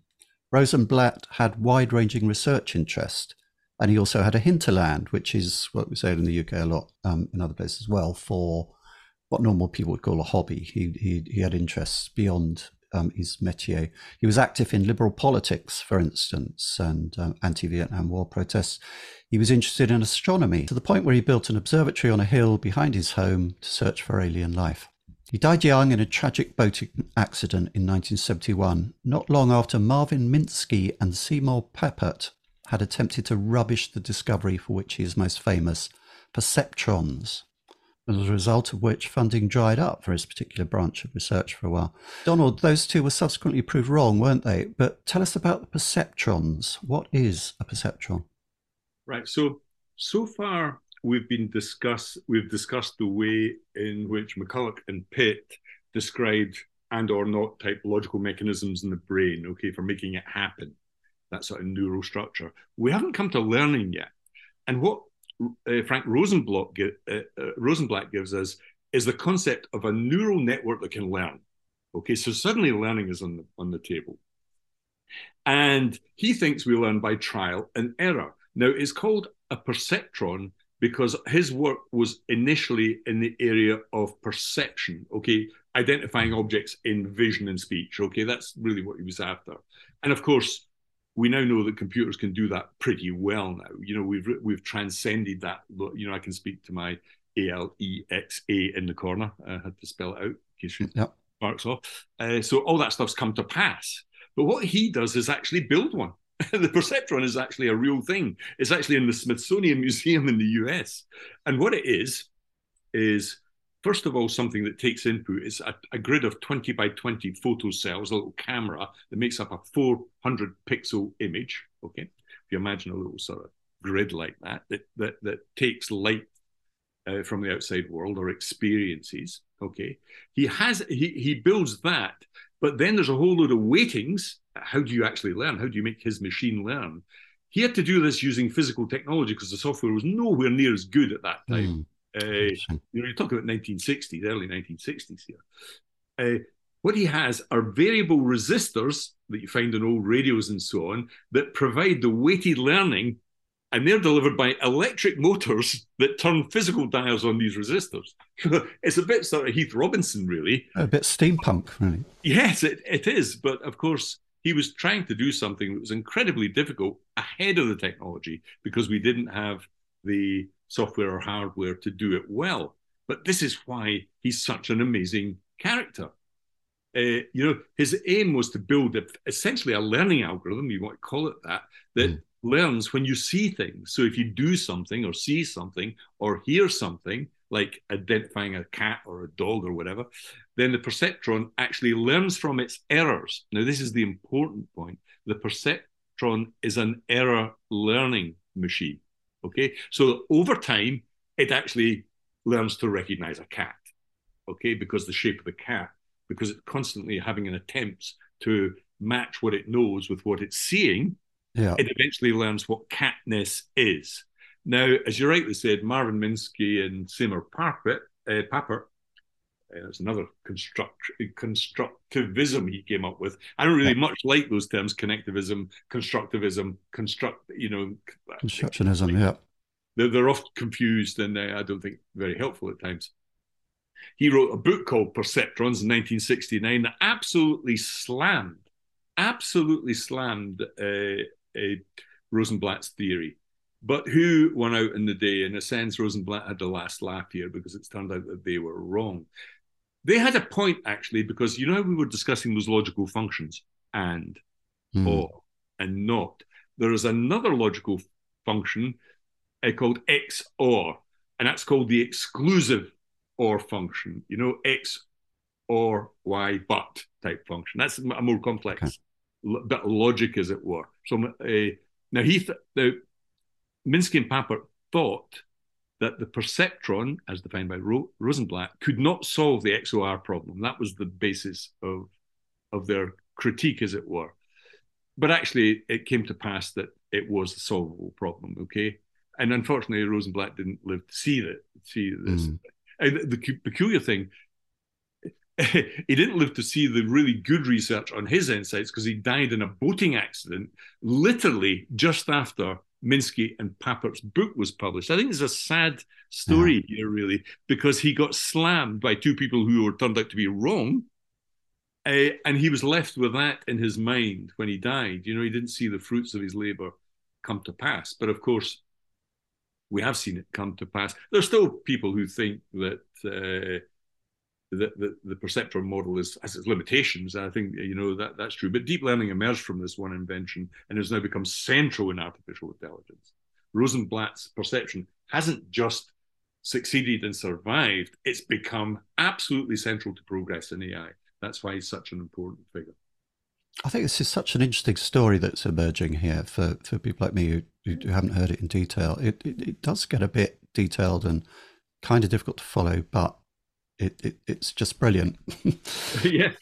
Rosenblatt had wide ranging research interest, and he also had a hinterland, which is what we say in the UK a lot, um, in other places as well, for what normal people would call a hobby. He, he, he had interests beyond um, his métier. He was active in liberal politics, for instance, and um, anti-Vietnam War protests. He was interested in astronomy to the point where he built an observatory on a hill behind his home to search for alien life. He died young in a tragic boating accident in 1971, not long after Marvin Minsky and Seymour Papert had attempted to rubbish the discovery for which he is most famous, perceptrons as a result of which funding dried up for his particular branch of research for a while. Donald, those two were subsequently proved wrong, weren't they? But tell us about the perceptrons. What is a perceptron? Right. So so far we've been discuss we've discussed the way in which McCulloch and Pitt described and or not type logical mechanisms in the brain, okay, for making it happen. That sort of neural structure. We haven't come to learning yet. And what uh, Frank Rosenblatt, uh, uh, Rosenblatt gives us is the concept of a neural network that can learn. Okay, so suddenly learning is on the, on the table. And he thinks we learn by trial and error. Now, it's called a perceptron because his work was initially in the area of perception, okay, identifying objects in vision and speech, okay, that's really what he was after. And of course, we now know that computers can do that pretty well now. You know, we've we've transcended that. You know, I can speak to my A L E X A in the corner. I had to spell it out in case you yep. marks off. Uh, so all that stuff's come to pass. But what he does is actually build one. *laughs* the perceptron is actually a real thing. It's actually in the Smithsonian *laughs* Museum in the US. And what it is, is first of all, something that takes input is a, a, grid of 20 by 20 photo cells, a little camera that makes up a 400 pixel image. Okay. If you imagine a little sort of grid like that, that, that, that takes light uh, from the outside world or experiences. Okay. He has, he, he builds that, but then there's a whole load of weightings. How do you actually learn? How do you make his machine learn? He had to do this using physical technology because the software was nowhere near as good at that time. Mm uh, you know, you're talking about 1960s, early 1960s here. Uh, what he has are variable resistors that you find in old radios and so on that provide the weighted learning, and they're delivered by electric motors that turn physical dials on these resistors. *laughs* it's a bit sort of Heath Robinson, really. A bit steampunk, really. Yes, it, it is. But of course, he was trying to do something that was incredibly difficult ahead of the technology because we didn't have the software or hardware to do it well. But this is why he's such an amazing character. Uh, you know, his aim was to build a, essentially a learning algorithm, you might call it that, that mm. learns when you see things. So if you do something or see something or hear something, like identifying a cat or a dog or whatever, then the perceptron actually learns from its errors. Now, this is the important point. The perceptron is an error learning machine. Okay, so over time, it actually learns to recognize a cat. Okay, because the shape of the cat, because it's constantly having an attempt to match what it knows with what it's seeing, yeah. it eventually learns what catness is. Now, as you rightly said, Marvin Minsky and Seymour Papert, uh, Papert uh, that's another construct, constructivism he came up with. I don't really much like those terms: connectivism, constructivism, construct. You know, constructionism. Yeah, they're, they're often confused, and uh, I don't think very helpful at times. He wrote a book called Perceptrons in 1969 that absolutely slammed, absolutely slammed uh, Rosenblatt's theory. But who won out in the day? In a sense, Rosenblatt had the last laugh here because it's turned out that they were wrong. They had a point actually, because you know we were discussing those logical functions and, mm. or, and not. There is another logical function uh, called XOR, and that's called the exclusive OR function. You know, X or Y but type function. That's a more complex okay. bit of logic, as it were. So uh, now he th- now Minsky and Papert thought that the perceptron, as defined by Ro- Rosenblatt, could not solve the XOR problem. That was the basis of, of their critique, as it were. But actually, it came to pass that it was a solvable problem, okay? And unfortunately, Rosenblatt didn't live to see that, see this. Mm. And the peculiar thing, *laughs* he didn't live to see the really good research on his insights because he died in a boating accident literally just after Minsky and Papert's book was published. I think it's a sad story yeah. here, really, because he got slammed by two people who were turned out to be wrong. Uh, and he was left with that in his mind when he died. You know, he didn't see the fruits of his labor come to pass. But of course, we have seen it come to pass. There's still people who think that uh, the, the, the perceptron model is, has its limitations. I think, you know, that that's true. But deep learning emerged from this one invention and has now become central in artificial intelligence. Rosenblatt's perceptron hasn't just succeeded and survived, it's become absolutely central to progress in AI. That's why he's such an important figure. I think this is such an interesting story that's emerging here for, for people like me who, who haven't heard it in detail. It, it, it does get a bit detailed and kind of difficult to follow, but it, it it's just brilliant. *laughs* *laughs* yeah.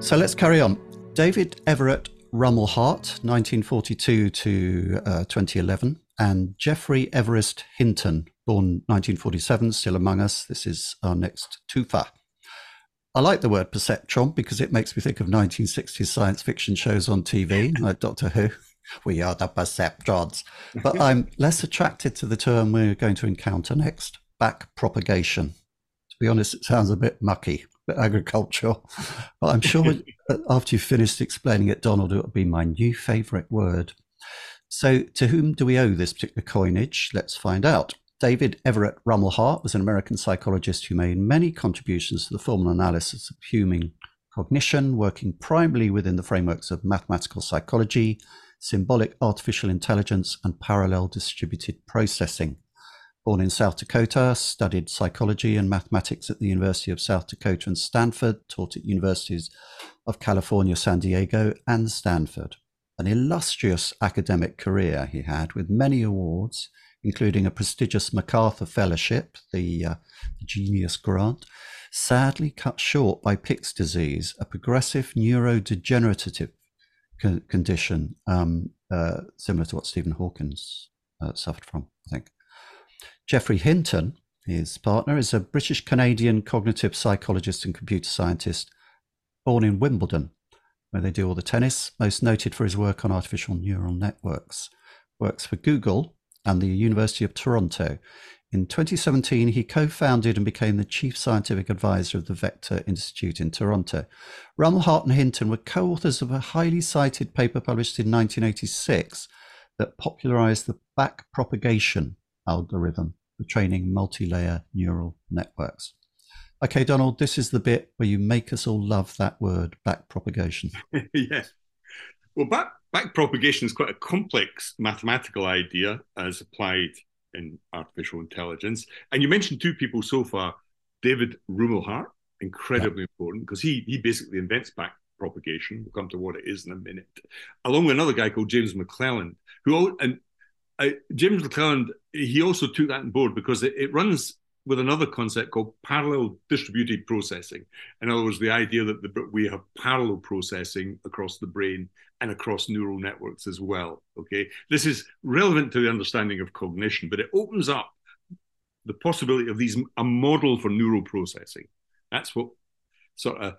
So let's carry on. David Everett Rumelhart, 1942 to uh, 2011, and Geoffrey Everest Hinton, born 1947, still among us. This is our next twofer. I like the word perceptron because it makes me think of 1960s science fiction shows on TV, *laughs* like Doctor Who. We are the perceptrons. But I'm less attracted to the term we're going to encounter next back propagation. To be honest, it sounds a bit mucky, a bit agricultural, but I'm sure *laughs* after you've finished explaining it, Donald, it will be my new favourite word. So, to whom do we owe this particular coinage? Let's find out. David Everett Rumelhart was an American psychologist who made many contributions to the formal analysis of human cognition, working primarily within the frameworks of mathematical psychology, symbolic artificial intelligence, and parallel distributed processing. Born in South Dakota, studied psychology and mathematics at the University of South Dakota and Stanford, taught at universities of California, San Diego, and Stanford. An illustrious academic career he had with many awards including a prestigious MacArthur Fellowship, the, uh, Genius Grant, sadly cut short by Pick's disease, a progressive neurodegenerative co- condition um, uh, similar to what Stephen Hawkins uh, suffered from, I think. Geoffrey Hinton, his partner, is a British Canadian cognitive psychologist and computer scientist born in Wimbledon, where they do all the tennis, most noted for his work on artificial neural networks. Works for Google and the University of Toronto. In 2017, he co founded and became the chief scientific advisor of the Vector Institute in Toronto. Rumelhart and Hinton were co authors of a highly cited paper published in 1986 that popularized the backpropagation algorithm for training multi layer neural networks. Okay, Donald, this is the bit where you make us all love that word, backpropagation. *laughs* yes. Well, back back propagation is quite a complex mathematical idea as applied in artificial intelligence. And you mentioned two people so far, David Rumelhart, incredibly yeah. important because he he basically invents back propagation. We'll come to what it is in a minute, along with another guy called James McClelland, who and uh, James McClelland he also took that on board because it, it runs with another concept called parallel distributed processing. In other words, the idea that the, we have parallel processing across the brain and across neural networks as well. Okay, this is relevant to the understanding of cognition, but it opens up the possibility of these a model for neural processing. That's what sort of,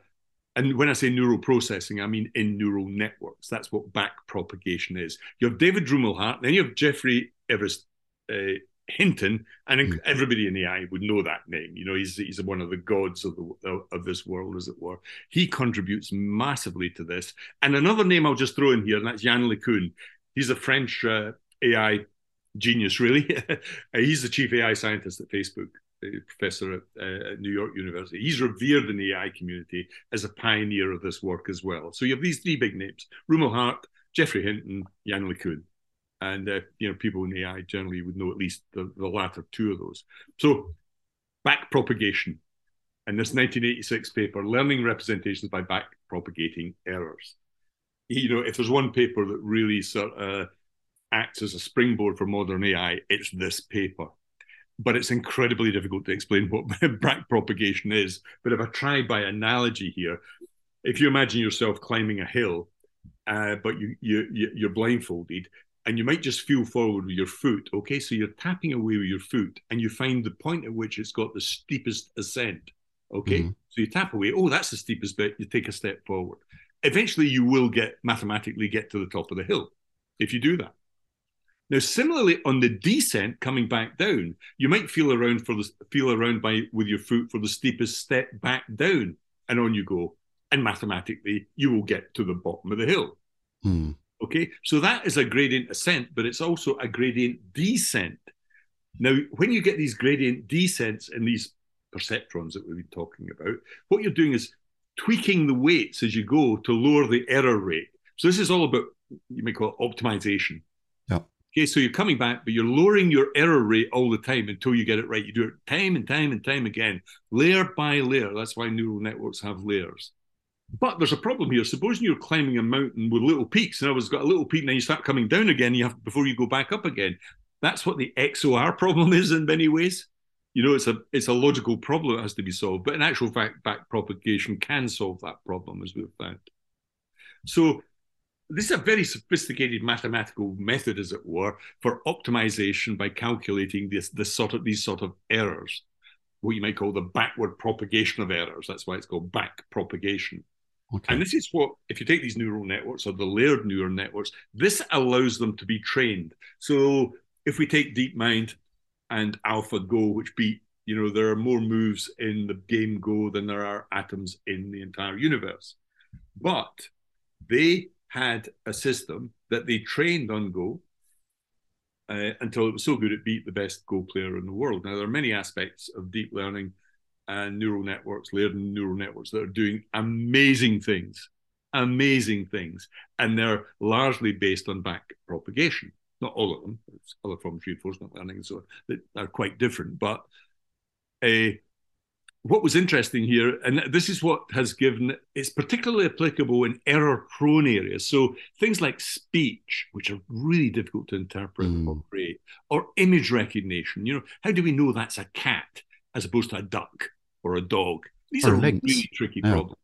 and when I say neural processing, I mean in neural networks. That's what back propagation is. You have David Rumelhart, then you have Geoffrey Everest. Uh, Hinton, and mm. everybody in the AI would know that name. You know, he's he's one of the gods of the of this world, as it were. He contributes massively to this. And another name I'll just throw in here, and that's Yann LeCun. He's a French uh, AI genius, really. *laughs* he's the chief AI scientist at Facebook, a professor at, uh, New York University. He's revered in the AI community as a pioneer of this work as well. So you have these three big names: Rumelhart, Geoffrey Hinton, Yann LeCun and uh, you know people in AI generally would know at least the, the latter two of those. So back propagation, and this 1986 paper, learning representations by back propagating errors. You know, if there's one paper that really sort of acts as a springboard for modern AI, it's this paper. But it's incredibly difficult to explain what *laughs* back propagation is. But if I try by analogy here, if you imagine yourself climbing a hill, uh, but you, you, you're blindfolded, and you might just feel forward with your foot. Okay, so you're tapping away with your foot, and you find the point at which it's got the steepest ascent. Okay, mm-hmm. so you tap away. Oh, that's the steepest bit. You take a step forward. Eventually, you will get mathematically get to the top of the hill if you do that. Now, similarly, on the descent coming back down, you might feel around for the feel around by with your foot for the steepest step back down, and on you go. And mathematically, you will get to the bottom of the hill. Mm. Okay, so that is a gradient ascent, but it's also a gradient descent. Now, when you get these gradient descents in these perceptrons that we've been talking about, what you're doing is tweaking the weights as you go to lower the error rate. So this is all about you may call it optimization. Yeah. Okay, so you're coming back, but you're lowering your error rate all the time until you get it right. You do it time and time and time again, layer by layer. That's why neural networks have layers. But there's a problem here. Supposing you're climbing a mountain with little peaks, and I was got a little peak, and then you start coming down again. You have before you go back up again. That's what the XOR problem *laughs* is in many ways. You know, it's a it's a logical problem that has to be solved. But in actual fact, back propagation can solve that problem, as we've found. So this is a very sophisticated mathematical method, as it were, for optimization by calculating this, this sort of these sort of errors, what you might call the backward propagation of errors. That's why it's called back propagation. Okay. And this is what, if you take these neural networks or the layered neural networks, this allows them to be trained. So if we take DeepMind and AlphaGo, which beat you know, there are more moves in the game Go than there are atoms in the entire universe. But they had a system that they trained on Go uh, until it was so good it beat the best Go player in the world. Now, there are many aspects of deep learning and neural networks, layered neural networks, that are doing amazing things, amazing things. And they're largely based on back propagation. Not all of them, There's other forms of reinforcement learning and so on that are quite different. But uh, what was interesting here, and this is what has given it's particularly applicable in error prone areas. So things like speech, which are really difficult to interpret mm. or create, or image recognition. You know, how do we know that's a cat as opposed to a duck or a dog? These or are links. really tricky yeah. problems.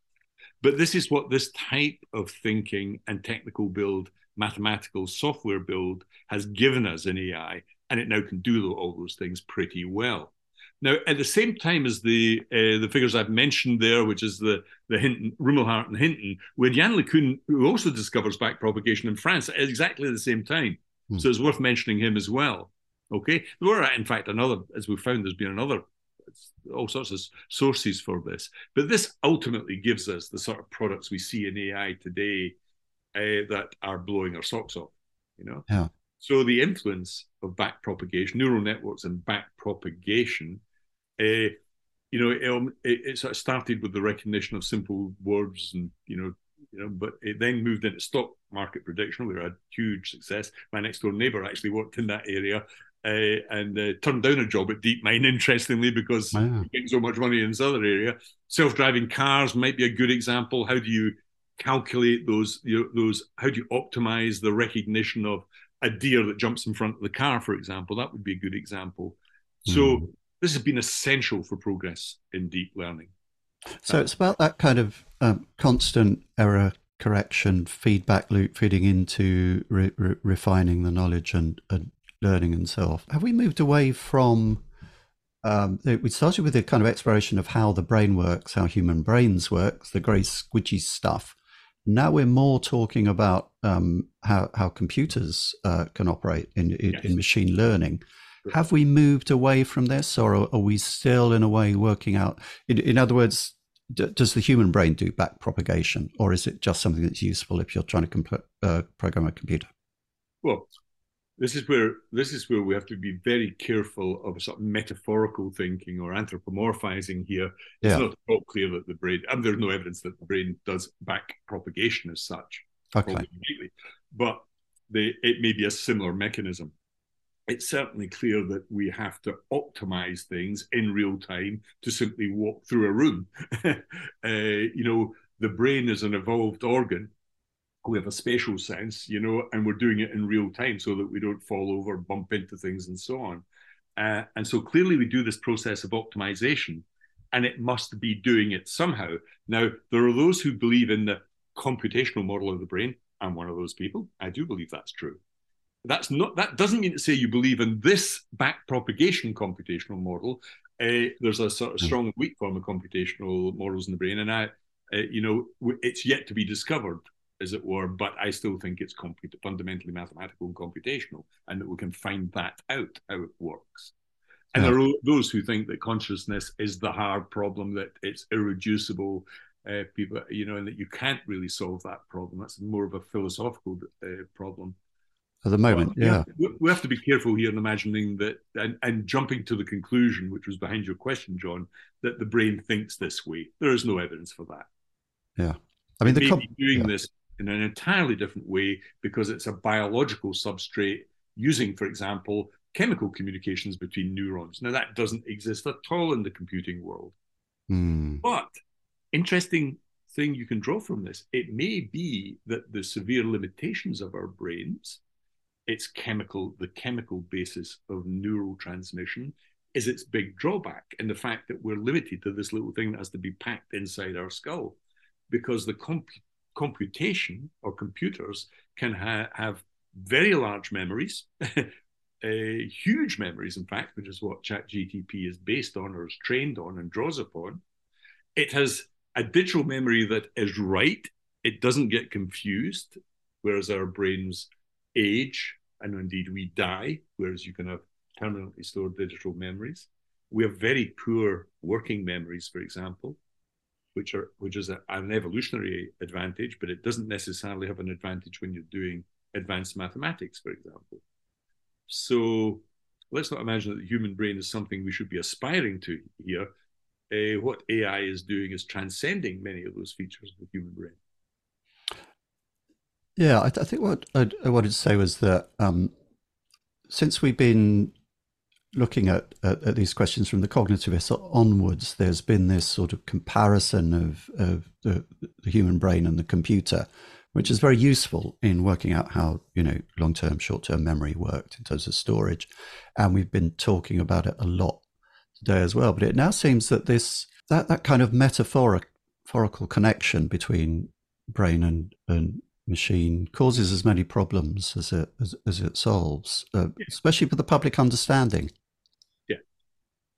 But this is what this type of thinking and technical build, mathematical software build has given us in AI, and it now can do all those things pretty well. Now, at the same time as the uh, the figures I've mentioned there, which is the the Hinton, Rumelhart and Hinton, where Yann LeCun, who also discovers back propagation in France at exactly the same time. Mm. So it's worth mentioning him as well. Okay, there were in fact another, as we found, there's been another all sorts of sources for this, but this ultimately gives us the sort of products we see in AI today uh, that are blowing our socks off. You know. Yeah. So the influence of back propagation, neural networks and back propagation, uh, you know, it, um, it, it, sort of started with the recognition of simple words and, you know, you know, but it then moved into stock market prediction. We had huge success. My next door neighbor actually worked in that area uh, and uh, turned down a job at DeepMind, *laughs* interestingly, because wow. getting so much money in this other area. Self-driving cars might be a good example. How do you calculate those? You know, those how do you optimize the recognition of a deer that jumps in front of the car, for example. That would be a good example. So mm. this has been essential for progress in deep learning. So it's about that kind of um, constant error correction feedback loop feeding into re- re- refining the knowledge and, and, learning and so on. Have we moved away from? Um, we started with a kind of exploration of how the brain works, how human brains works, the grey squidgy stuff, now we're more talking about um, how, how computers uh, can operate in, in, yes. in, machine learning. Have we moved away from this, or are, are we still, in a way, working out? In, in other words, d- does the human brain do back propagation, or is it just something that's useful if you're trying to comp- uh, program a computer? Well, this is where this is where we have to be very careful of sort of metaphorical thinking or anthropomorphizing here. It's yeah. not at all clear that the brain, and there's no evidence that the brain does back propagation as such. Okay. But they, it may be a similar mechanism. It's certainly clear that we have to optimize things in real time to simply walk through a room. *laughs* uh, you know, the brain is an evolved organ we have a spatial sense, you know, and we're doing it in real time so that we don't fall over, bump into things, and so on. Uh, and so clearly, we do this process of optimization, and it must be doing it somehow. Now, there are those who believe in the computational model of the brain. I'm one of those people. I do believe that's true. That's not. That doesn't mean to say you believe in this back propagation computational model. Uh, there's a sort of hmm. strong and weak form of computational models in the brain, and I, uh, you know, it's yet to be discovered as it were, but I still think it's fundamentally mathematical and computational, and that we can find that out how it works. And yeah. there are those who think that consciousness is the hard problem, that it's irreducible, uh, people, you know, and that you can't really solve that problem. That's more of a philosophical uh, problem. At the moment, but, yeah. We, we have to be careful here in imagining that and, and jumping to the conclusion, which was behind your question, John, that the brain thinks this way. There is no evidence for that. Yeah. I mean, the com- doing yeah. this in an entirely different way because it's a biological substrate using, for example, chemical communications between neurons. Now, that doesn't exist at all in the computing world. Mm. But interesting thing you can draw from this it may be that the severe limitations of our brains its chemical the chemical basis of neural transmission is its big drawback and the fact that we're limited to this little thing that has to be packed inside our skull because the comp- computation or computers can ha- have very large memories, uh, *laughs* huge memories, in fact, which is what ChatGTP is based on or is trained on and draws upon. It has a digital memory that is right, it doesn't get confused, whereas our brains age and indeed we die, whereas you can have permanently stored digital memories. we have very poor working memories, for example, which are which is a, an evolutionary advantage, but it doesn't necessarily have an advantage when you're doing advanced mathematics, for example. So let's not imagine that the human brain is something we should be aspiring to here. Uh, what AI is doing is transcending many of those features of the human brain. Yeah, I, I think what I, I, wanted to say was that um, since we've been looking at, at, at, these questions from the cognitivists onwards, there's been this sort of comparison of, of the, the, human brain and the computer, which is very useful in working out how you know long-term, short-term memory worked in terms of storage, and we've been talking about it a lot today as well. But it now seems that this that that kind of metaphorical connection between brain and, and machine causes as many problems as it as, as it solves, uh, especially for the public understanding.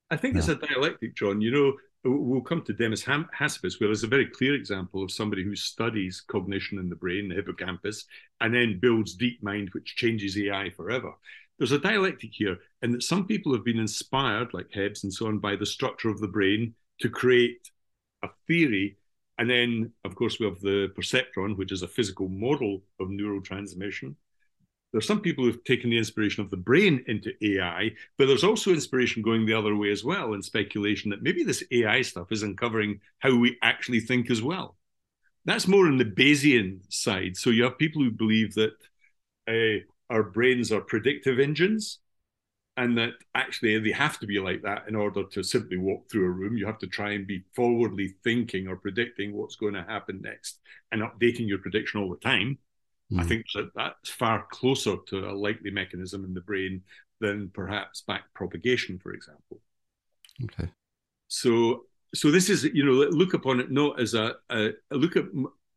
I think yeah. it's a dialectic, John. You know, we'll come to Demis Hassabis, where there's a very clear example of somebody who studies cognition in the brain, the hippocampus, and then builds DeepMind, which changes AI forever. There's a dialectic here, and that some people have been inspired, like Hebbs and so on, by the structure of the brain to create a theory and then, of course, we have the perceptron, which is a physical model of neurotransmission. There are some people who've taken the inspiration of the brain into AI, but there's also inspiration going the other way as well, and speculation that maybe this AI stuff is uncovering how we actually think as well. That's more in the Bayesian side. So you have people who believe that uh, our brains are predictive engines, and that actually they have to be like that in order to simply walk through a room. You have to try and be forwardly thinking or predicting what's going to happen next and updating your prediction all the time. Mm. I think that that's far closer to a likely mechanism in the brain than perhaps back propagation, for example. Okay. So, so this is you know look upon it not as a, a look at,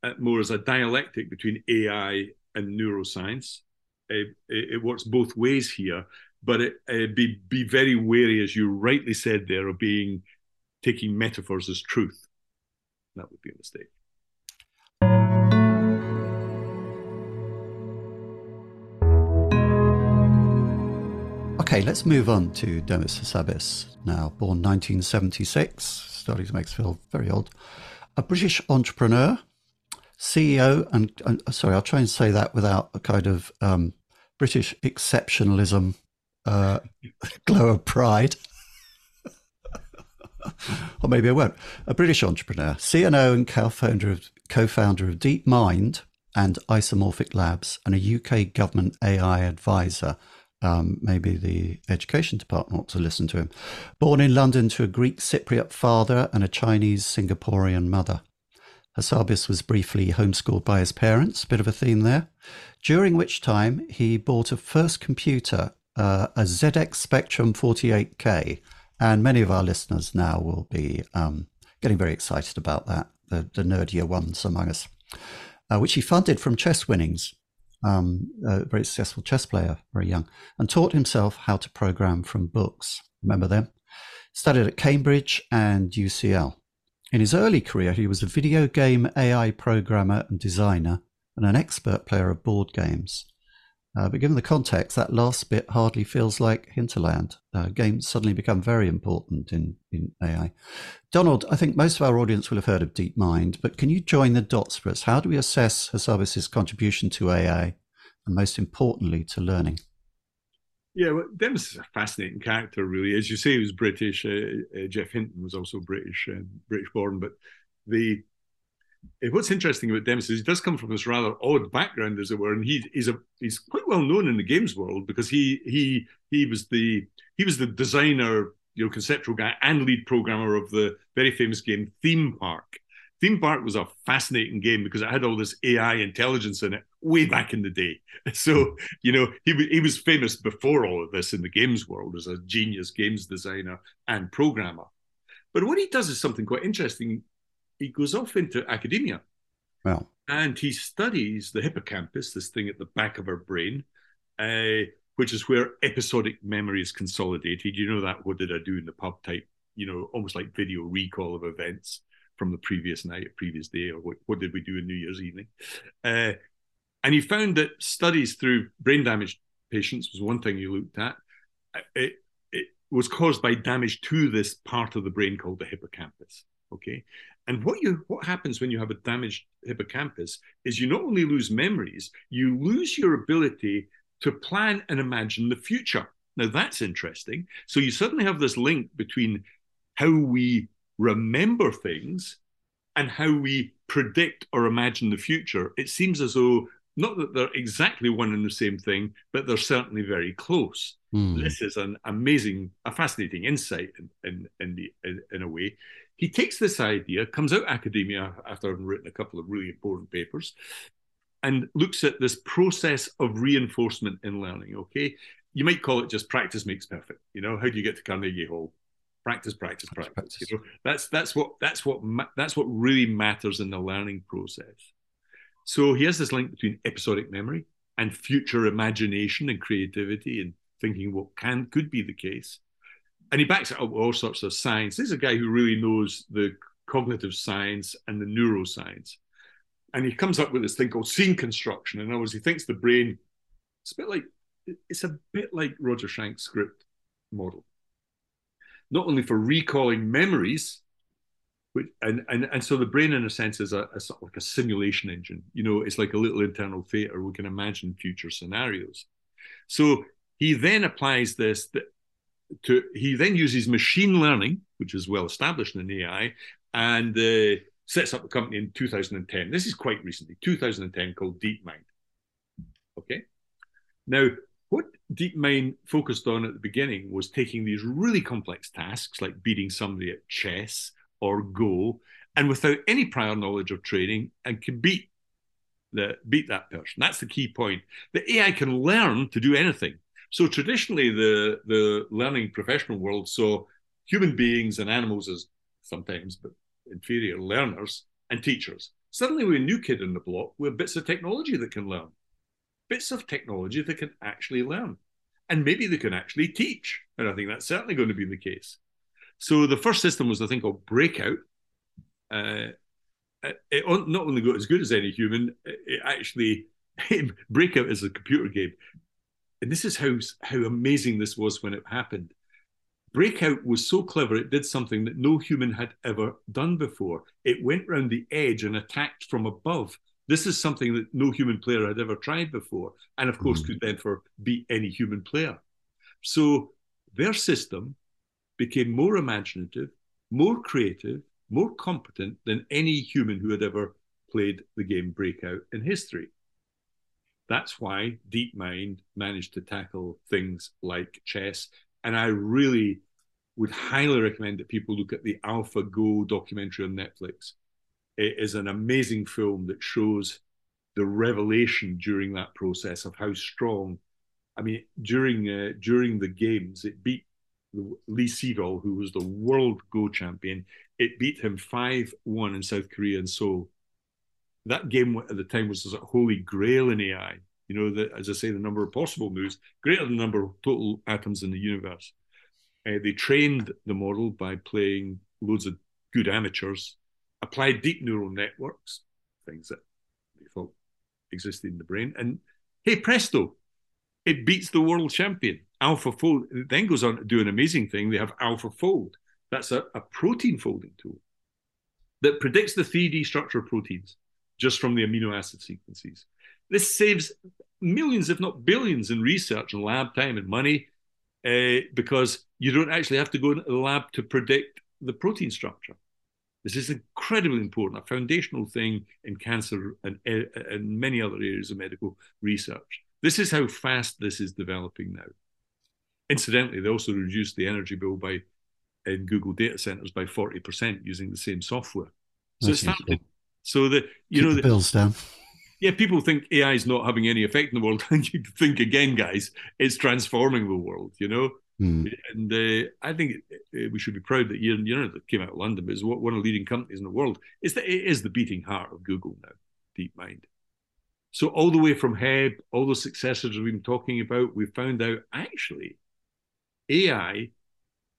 at, more as a dialectic between AI and neuroscience. It, it, it works both ways here but it, it be be very wary, as you rightly said there, of being taking metaphors as truth. That would be a mistake. Okay, let's move on to Demis Hassabis, now born 1976, starting to make us feel very old. A British entrepreneur, CEO, and, and sorry, I'll try and say that without a kind of um, British exceptionalism uh, *laughs* glow of pride. *laughs* or maybe I won't. A British entrepreneur, CNO and co-founder of, co-founder of DeepMind and Isomorphic Labs, and a UK government AI advisor. Um, maybe the education department ought to listen to him. Born in London to a Greek Cypriot father and a Chinese Singaporean mother. Hassabis was briefly homeschooled by his parents, bit of a theme there, during which time he bought a first computer uh, a ZX Spectrum 48K. And many of our listeners now will be um, getting very excited about that, the, the nerdier ones among us, uh, which he funded from chess winnings. Um, a very successful chess player, very young, and taught himself how to program from books. Remember them? Studied at Cambridge and UCL. In his early career, he was a video game AI programmer and designer and an expert player of board games. Uh, but given the context, that last bit hardly feels like hinterland. Uh, games suddenly become very important in, in AI. Donald, I think most of our audience will have heard of DeepMind, but can you join the dots for us? How do we assess Hassabis's contribution to AI and most importantly to learning? Yeah, well, Demis is a fascinating character, really. As you say, he was British. Uh, uh Geoff Hinton was also British, uh, British born, but the what's interesting about Demis is he does come from this rather odd background, as it were, and he, he's a he's quite well known in the games world because he he he was the he was the designer, you know, conceptual guy and lead programmer of the very famous game Theme Park. Theme Park was a fascinating game because it had all this AI intelligence in it way back in the day. *laughs* So, you know, he, he was famous before all of this in the games world as a genius games designer and programmer. But what he does is something quite interesting he goes off into academia. Well, and he studies the hippocampus, this thing at the back of our brain, uh, which is where episodic memory is consolidated. You know that what did I do in the pub type, you know, almost like video recall of events from the previous night, or previous day, or what, what did we do in New Year's evening? Uh, and he found that studies through brain damaged patients was one thing he looked at. It, it, was caused by damage to this part of the brain called the hippocampus. Okay, and what you what happens when you have a damaged hippocampus is you not only lose memories, you lose your ability to plan and imagine the future. Now that's interesting. So you suddenly have this link between how we remember things and how we predict or imagine the future. It seems as though not that they're exactly one and the same thing, but they're certainly very close. Mm. This is an amazing, a fascinating insight in in in, the, in, in a way. He takes this idea, comes out academia after having written a couple of really important papers, and looks at this process of reinforcement in learning. Okay, you might call it just practice makes perfect. You know, how do you get to Carnegie Hall? Practice, practice, practice. practice. You know, that's that's what that's what that's what really matters in the learning process. So he has this link between episodic memory and future imagination and creativity and thinking what can could be the case. And he backs it up with all sorts of science. This is a guy who really knows the cognitive science and the neuroscience. And he comes up with this thing called scene construction. In other words, he thinks the brain, it's a bit like it's a bit like Roger Schank's script model. Not only for recalling memories, and, and and so the brain in a sense is a, a, sort of like a simulation engine you know it's like a little internal theater we can imagine future scenarios so he then applies this to he then uses machine learning which is well established in ai and uh, sets up a company in 2010 this is quite recently 2010 called deepmind okay now what DeepMind focused on at the beginning was taking these really complex tasks like beating somebody at chess or go, and without any prior knowledge of training, and can beat the beat that person. That's the key point. The AI can learn to do anything. So traditionally, the the learning professional world saw human beings and animals as sometimes but inferior learners and teachers. Suddenly, we're a new kid in the block with bits of technology that can learn, bits of technology that can actually learn, and maybe they can actually teach. And I think that's certainly going to be the case. So the first system was a thing called Breakout. Uh, it not only got as good as any human, it actually *laughs* Breakout is a computer game, and this is how how amazing this was when it happened. Breakout was so clever; it did something that no human had ever done before. It went round the edge and attacked from above. This is something that no human player had ever tried before, and of course, mm-hmm. could then for beat any human player. So their system became more imaginative, more creative, more competent than any human who had ever played the game Breakout in history. That's why DeepMind managed to tackle things like chess. And I really would highly recommend that people look at the AlphaGo documentary on Netflix. It is an amazing film that shows the revelation during that process of how strong. I mean, during uh, during the games, it beat Lee Sedol, who was the world Go champion. It beat him 5 1 in South Korea and Seoul. That game at the time was a holy grail in AI. You know, the, as I say, the number of possible moves greater than the number of total atoms in the universe. Uh, they trained the model by playing loads of good amateurs, applied deep neural networks, things that they thought existed in the brain, and hey presto, it beats the world champion. AlphaFold it then goes on to do an amazing thing. They have AlphaFold. That's a, a protein folding tool that predicts the 3D structure of proteins just from the amino acid sequences. This saves millions, if not billions, in research and lab time and money uh, because you don't actually have to go into the lab to predict the protein structure. This is incredibly important, a foundational thing in cancer and, uh, and many other areas of medical research. This is how fast this is developing now. Incidentally, they also reduced the energy bill by in Google data centers by 40% using the same software. So That's it's starting. So that you Keep know the bills down. Yeah, people think AI is not having any effect in the world. *laughs* And you think again, guys, it's transforming the world. You know, mm. and uh, I think we should be proud that you, know that came out of London, but is one of the leading companies in the world. Is that it is the beating heart of Google now, DeepMind. So all the way from Hebb, all the successors we've been talking about, we found out actually AI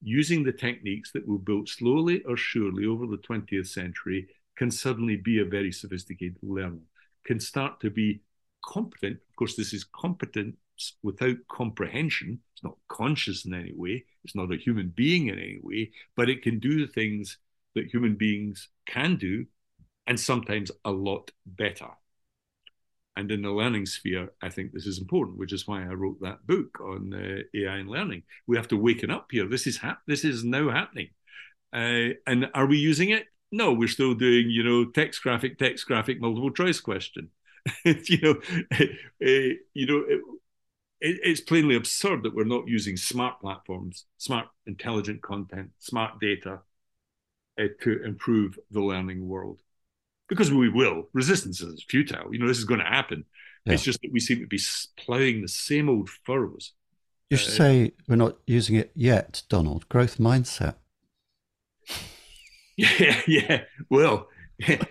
using the techniques that were built slowly or surely over the 20th century can suddenly be a very sophisticated learner, can start to be competent. Of course, this is competence without comprehension. It's not conscious in any way. It's not a human being in any way, but it can do the things that human beings can do, and sometimes a lot better. And in the learning sphere, I think this is important, which is why I wrote that book on uh, AI and learning. We have to waken up here. This is hap- this is now happening. Uh, and are we using it? No, we're still doing, you know, text graphic, text graphic, multiple choice question. *laughs* you know, uh, *laughs* you know, it, it, it's plainly absurd that we're not using smart platforms, smart intelligent content, smart data uh, to improve the learning world because we will. Resistance is futile. You know, this is going to happen. Yeah. It's just that we seem to be ploughing the same old furrows. You should uh, say we're not using it yet, Donald. Growth mindset. Yeah, *laughs* yeah. Well, *laughs* yeah,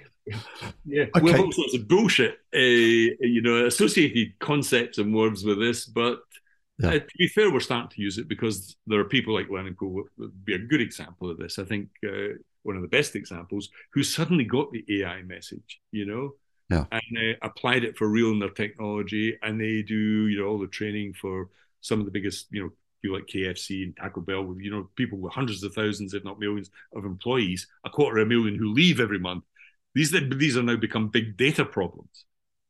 yeah. Okay. We have all sorts of bullshit, uh, you know, associated concepts and words with this. But yeah. uh, to be fair, we're starting to use it because there are people like Learning Pool would be a good example of this. I think uh, one of the best examples, who suddenly got the AI message, you know, yeah. and uh, applied it for real in their technology, and they do, you know, all the training for some of the biggest, you know, people like KFC and Taco Bell, with you know, people with hundreds of thousands, if not millions, of employees, a quarter of a million who leave every month. These these are now become big data problems,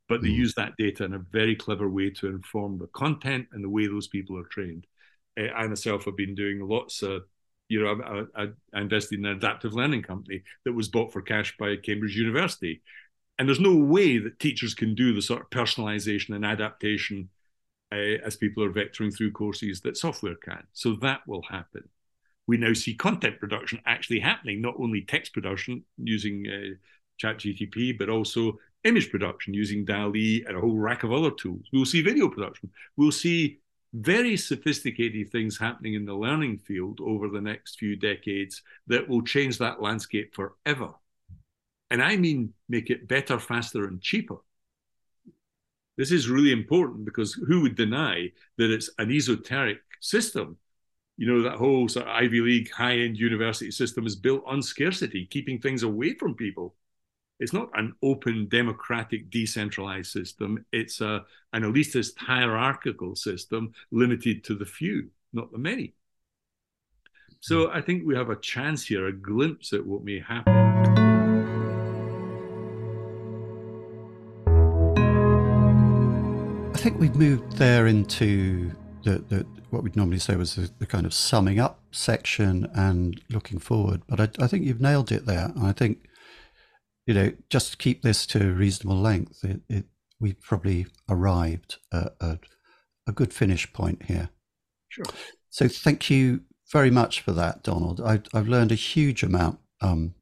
but they mm. use that data in a very clever way to inform the content and the way those people are trained. Uh, I myself have been doing lots of you know, I, I, invested in an adaptive learning company that was bought for cash by Cambridge University. And there's no way that teachers can do the sort of personalization and adaptation uh, as people are vectoring through courses that software can. So that will happen. We now see content production actually happening, not only text production using uh, ChatGTP, but also image production using DALL-E and a whole rack of other tools. We'll see video production. We'll see very sophisticated things happening in the learning field over the next few decades that will change that landscape forever. And I mean, make it better, faster, and cheaper. This is really important because who would deny that it's an esoteric system? You know, that whole sort of Ivy League high end university system is built on scarcity, keeping things away from people it's not an open, democratic, decentralized system. It's a, an elitist, hierarchical system limited to the few, not the many. So hmm. I think we have a chance here, a glimpse at what may happen. Think we've moved there into the, the what we'd normally say was the, the, kind of summing up section and looking forward. But I, I think you've nailed it there. And I think you know, just keep this to a reasonable length. It, it, we've probably arrived at a, a good finish point here. Sure. So thank you very much for that, Donald. I, have learned a huge amount. Um, I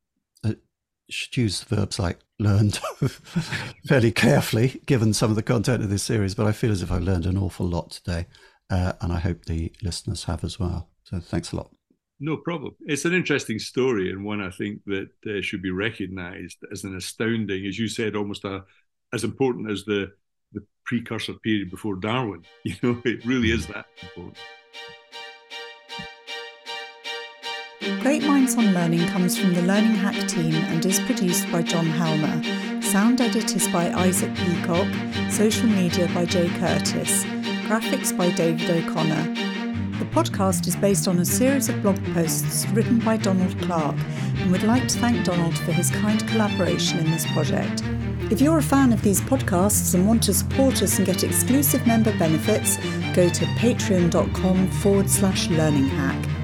should use verbs like learned *laughs* fairly carefully, given some of the content of this series, but I feel as if I learned an awful lot today, uh, and I hope the listeners have as well. So thanks a lot. No problem. It's an interesting story and one I think that uh, should be recognised as an astounding, as you said, almost a, as important as the the precursor period before Darwin. *laughs* You know, it really is that important. Great Minds on Learning comes from the Learning Hack team and is produced by John Helmer. Sound edit is by Isaac Peacock. Social media by Jay Curtis. Graphics by David O'Connor The podcast is based on a series of blog posts written by Donald Clark and would like to thank Donald for his kind collaboration in this project. If you're a fan of these podcasts and want to support us and get exclusive member benefits, go to patreon.com forward slash learning hack.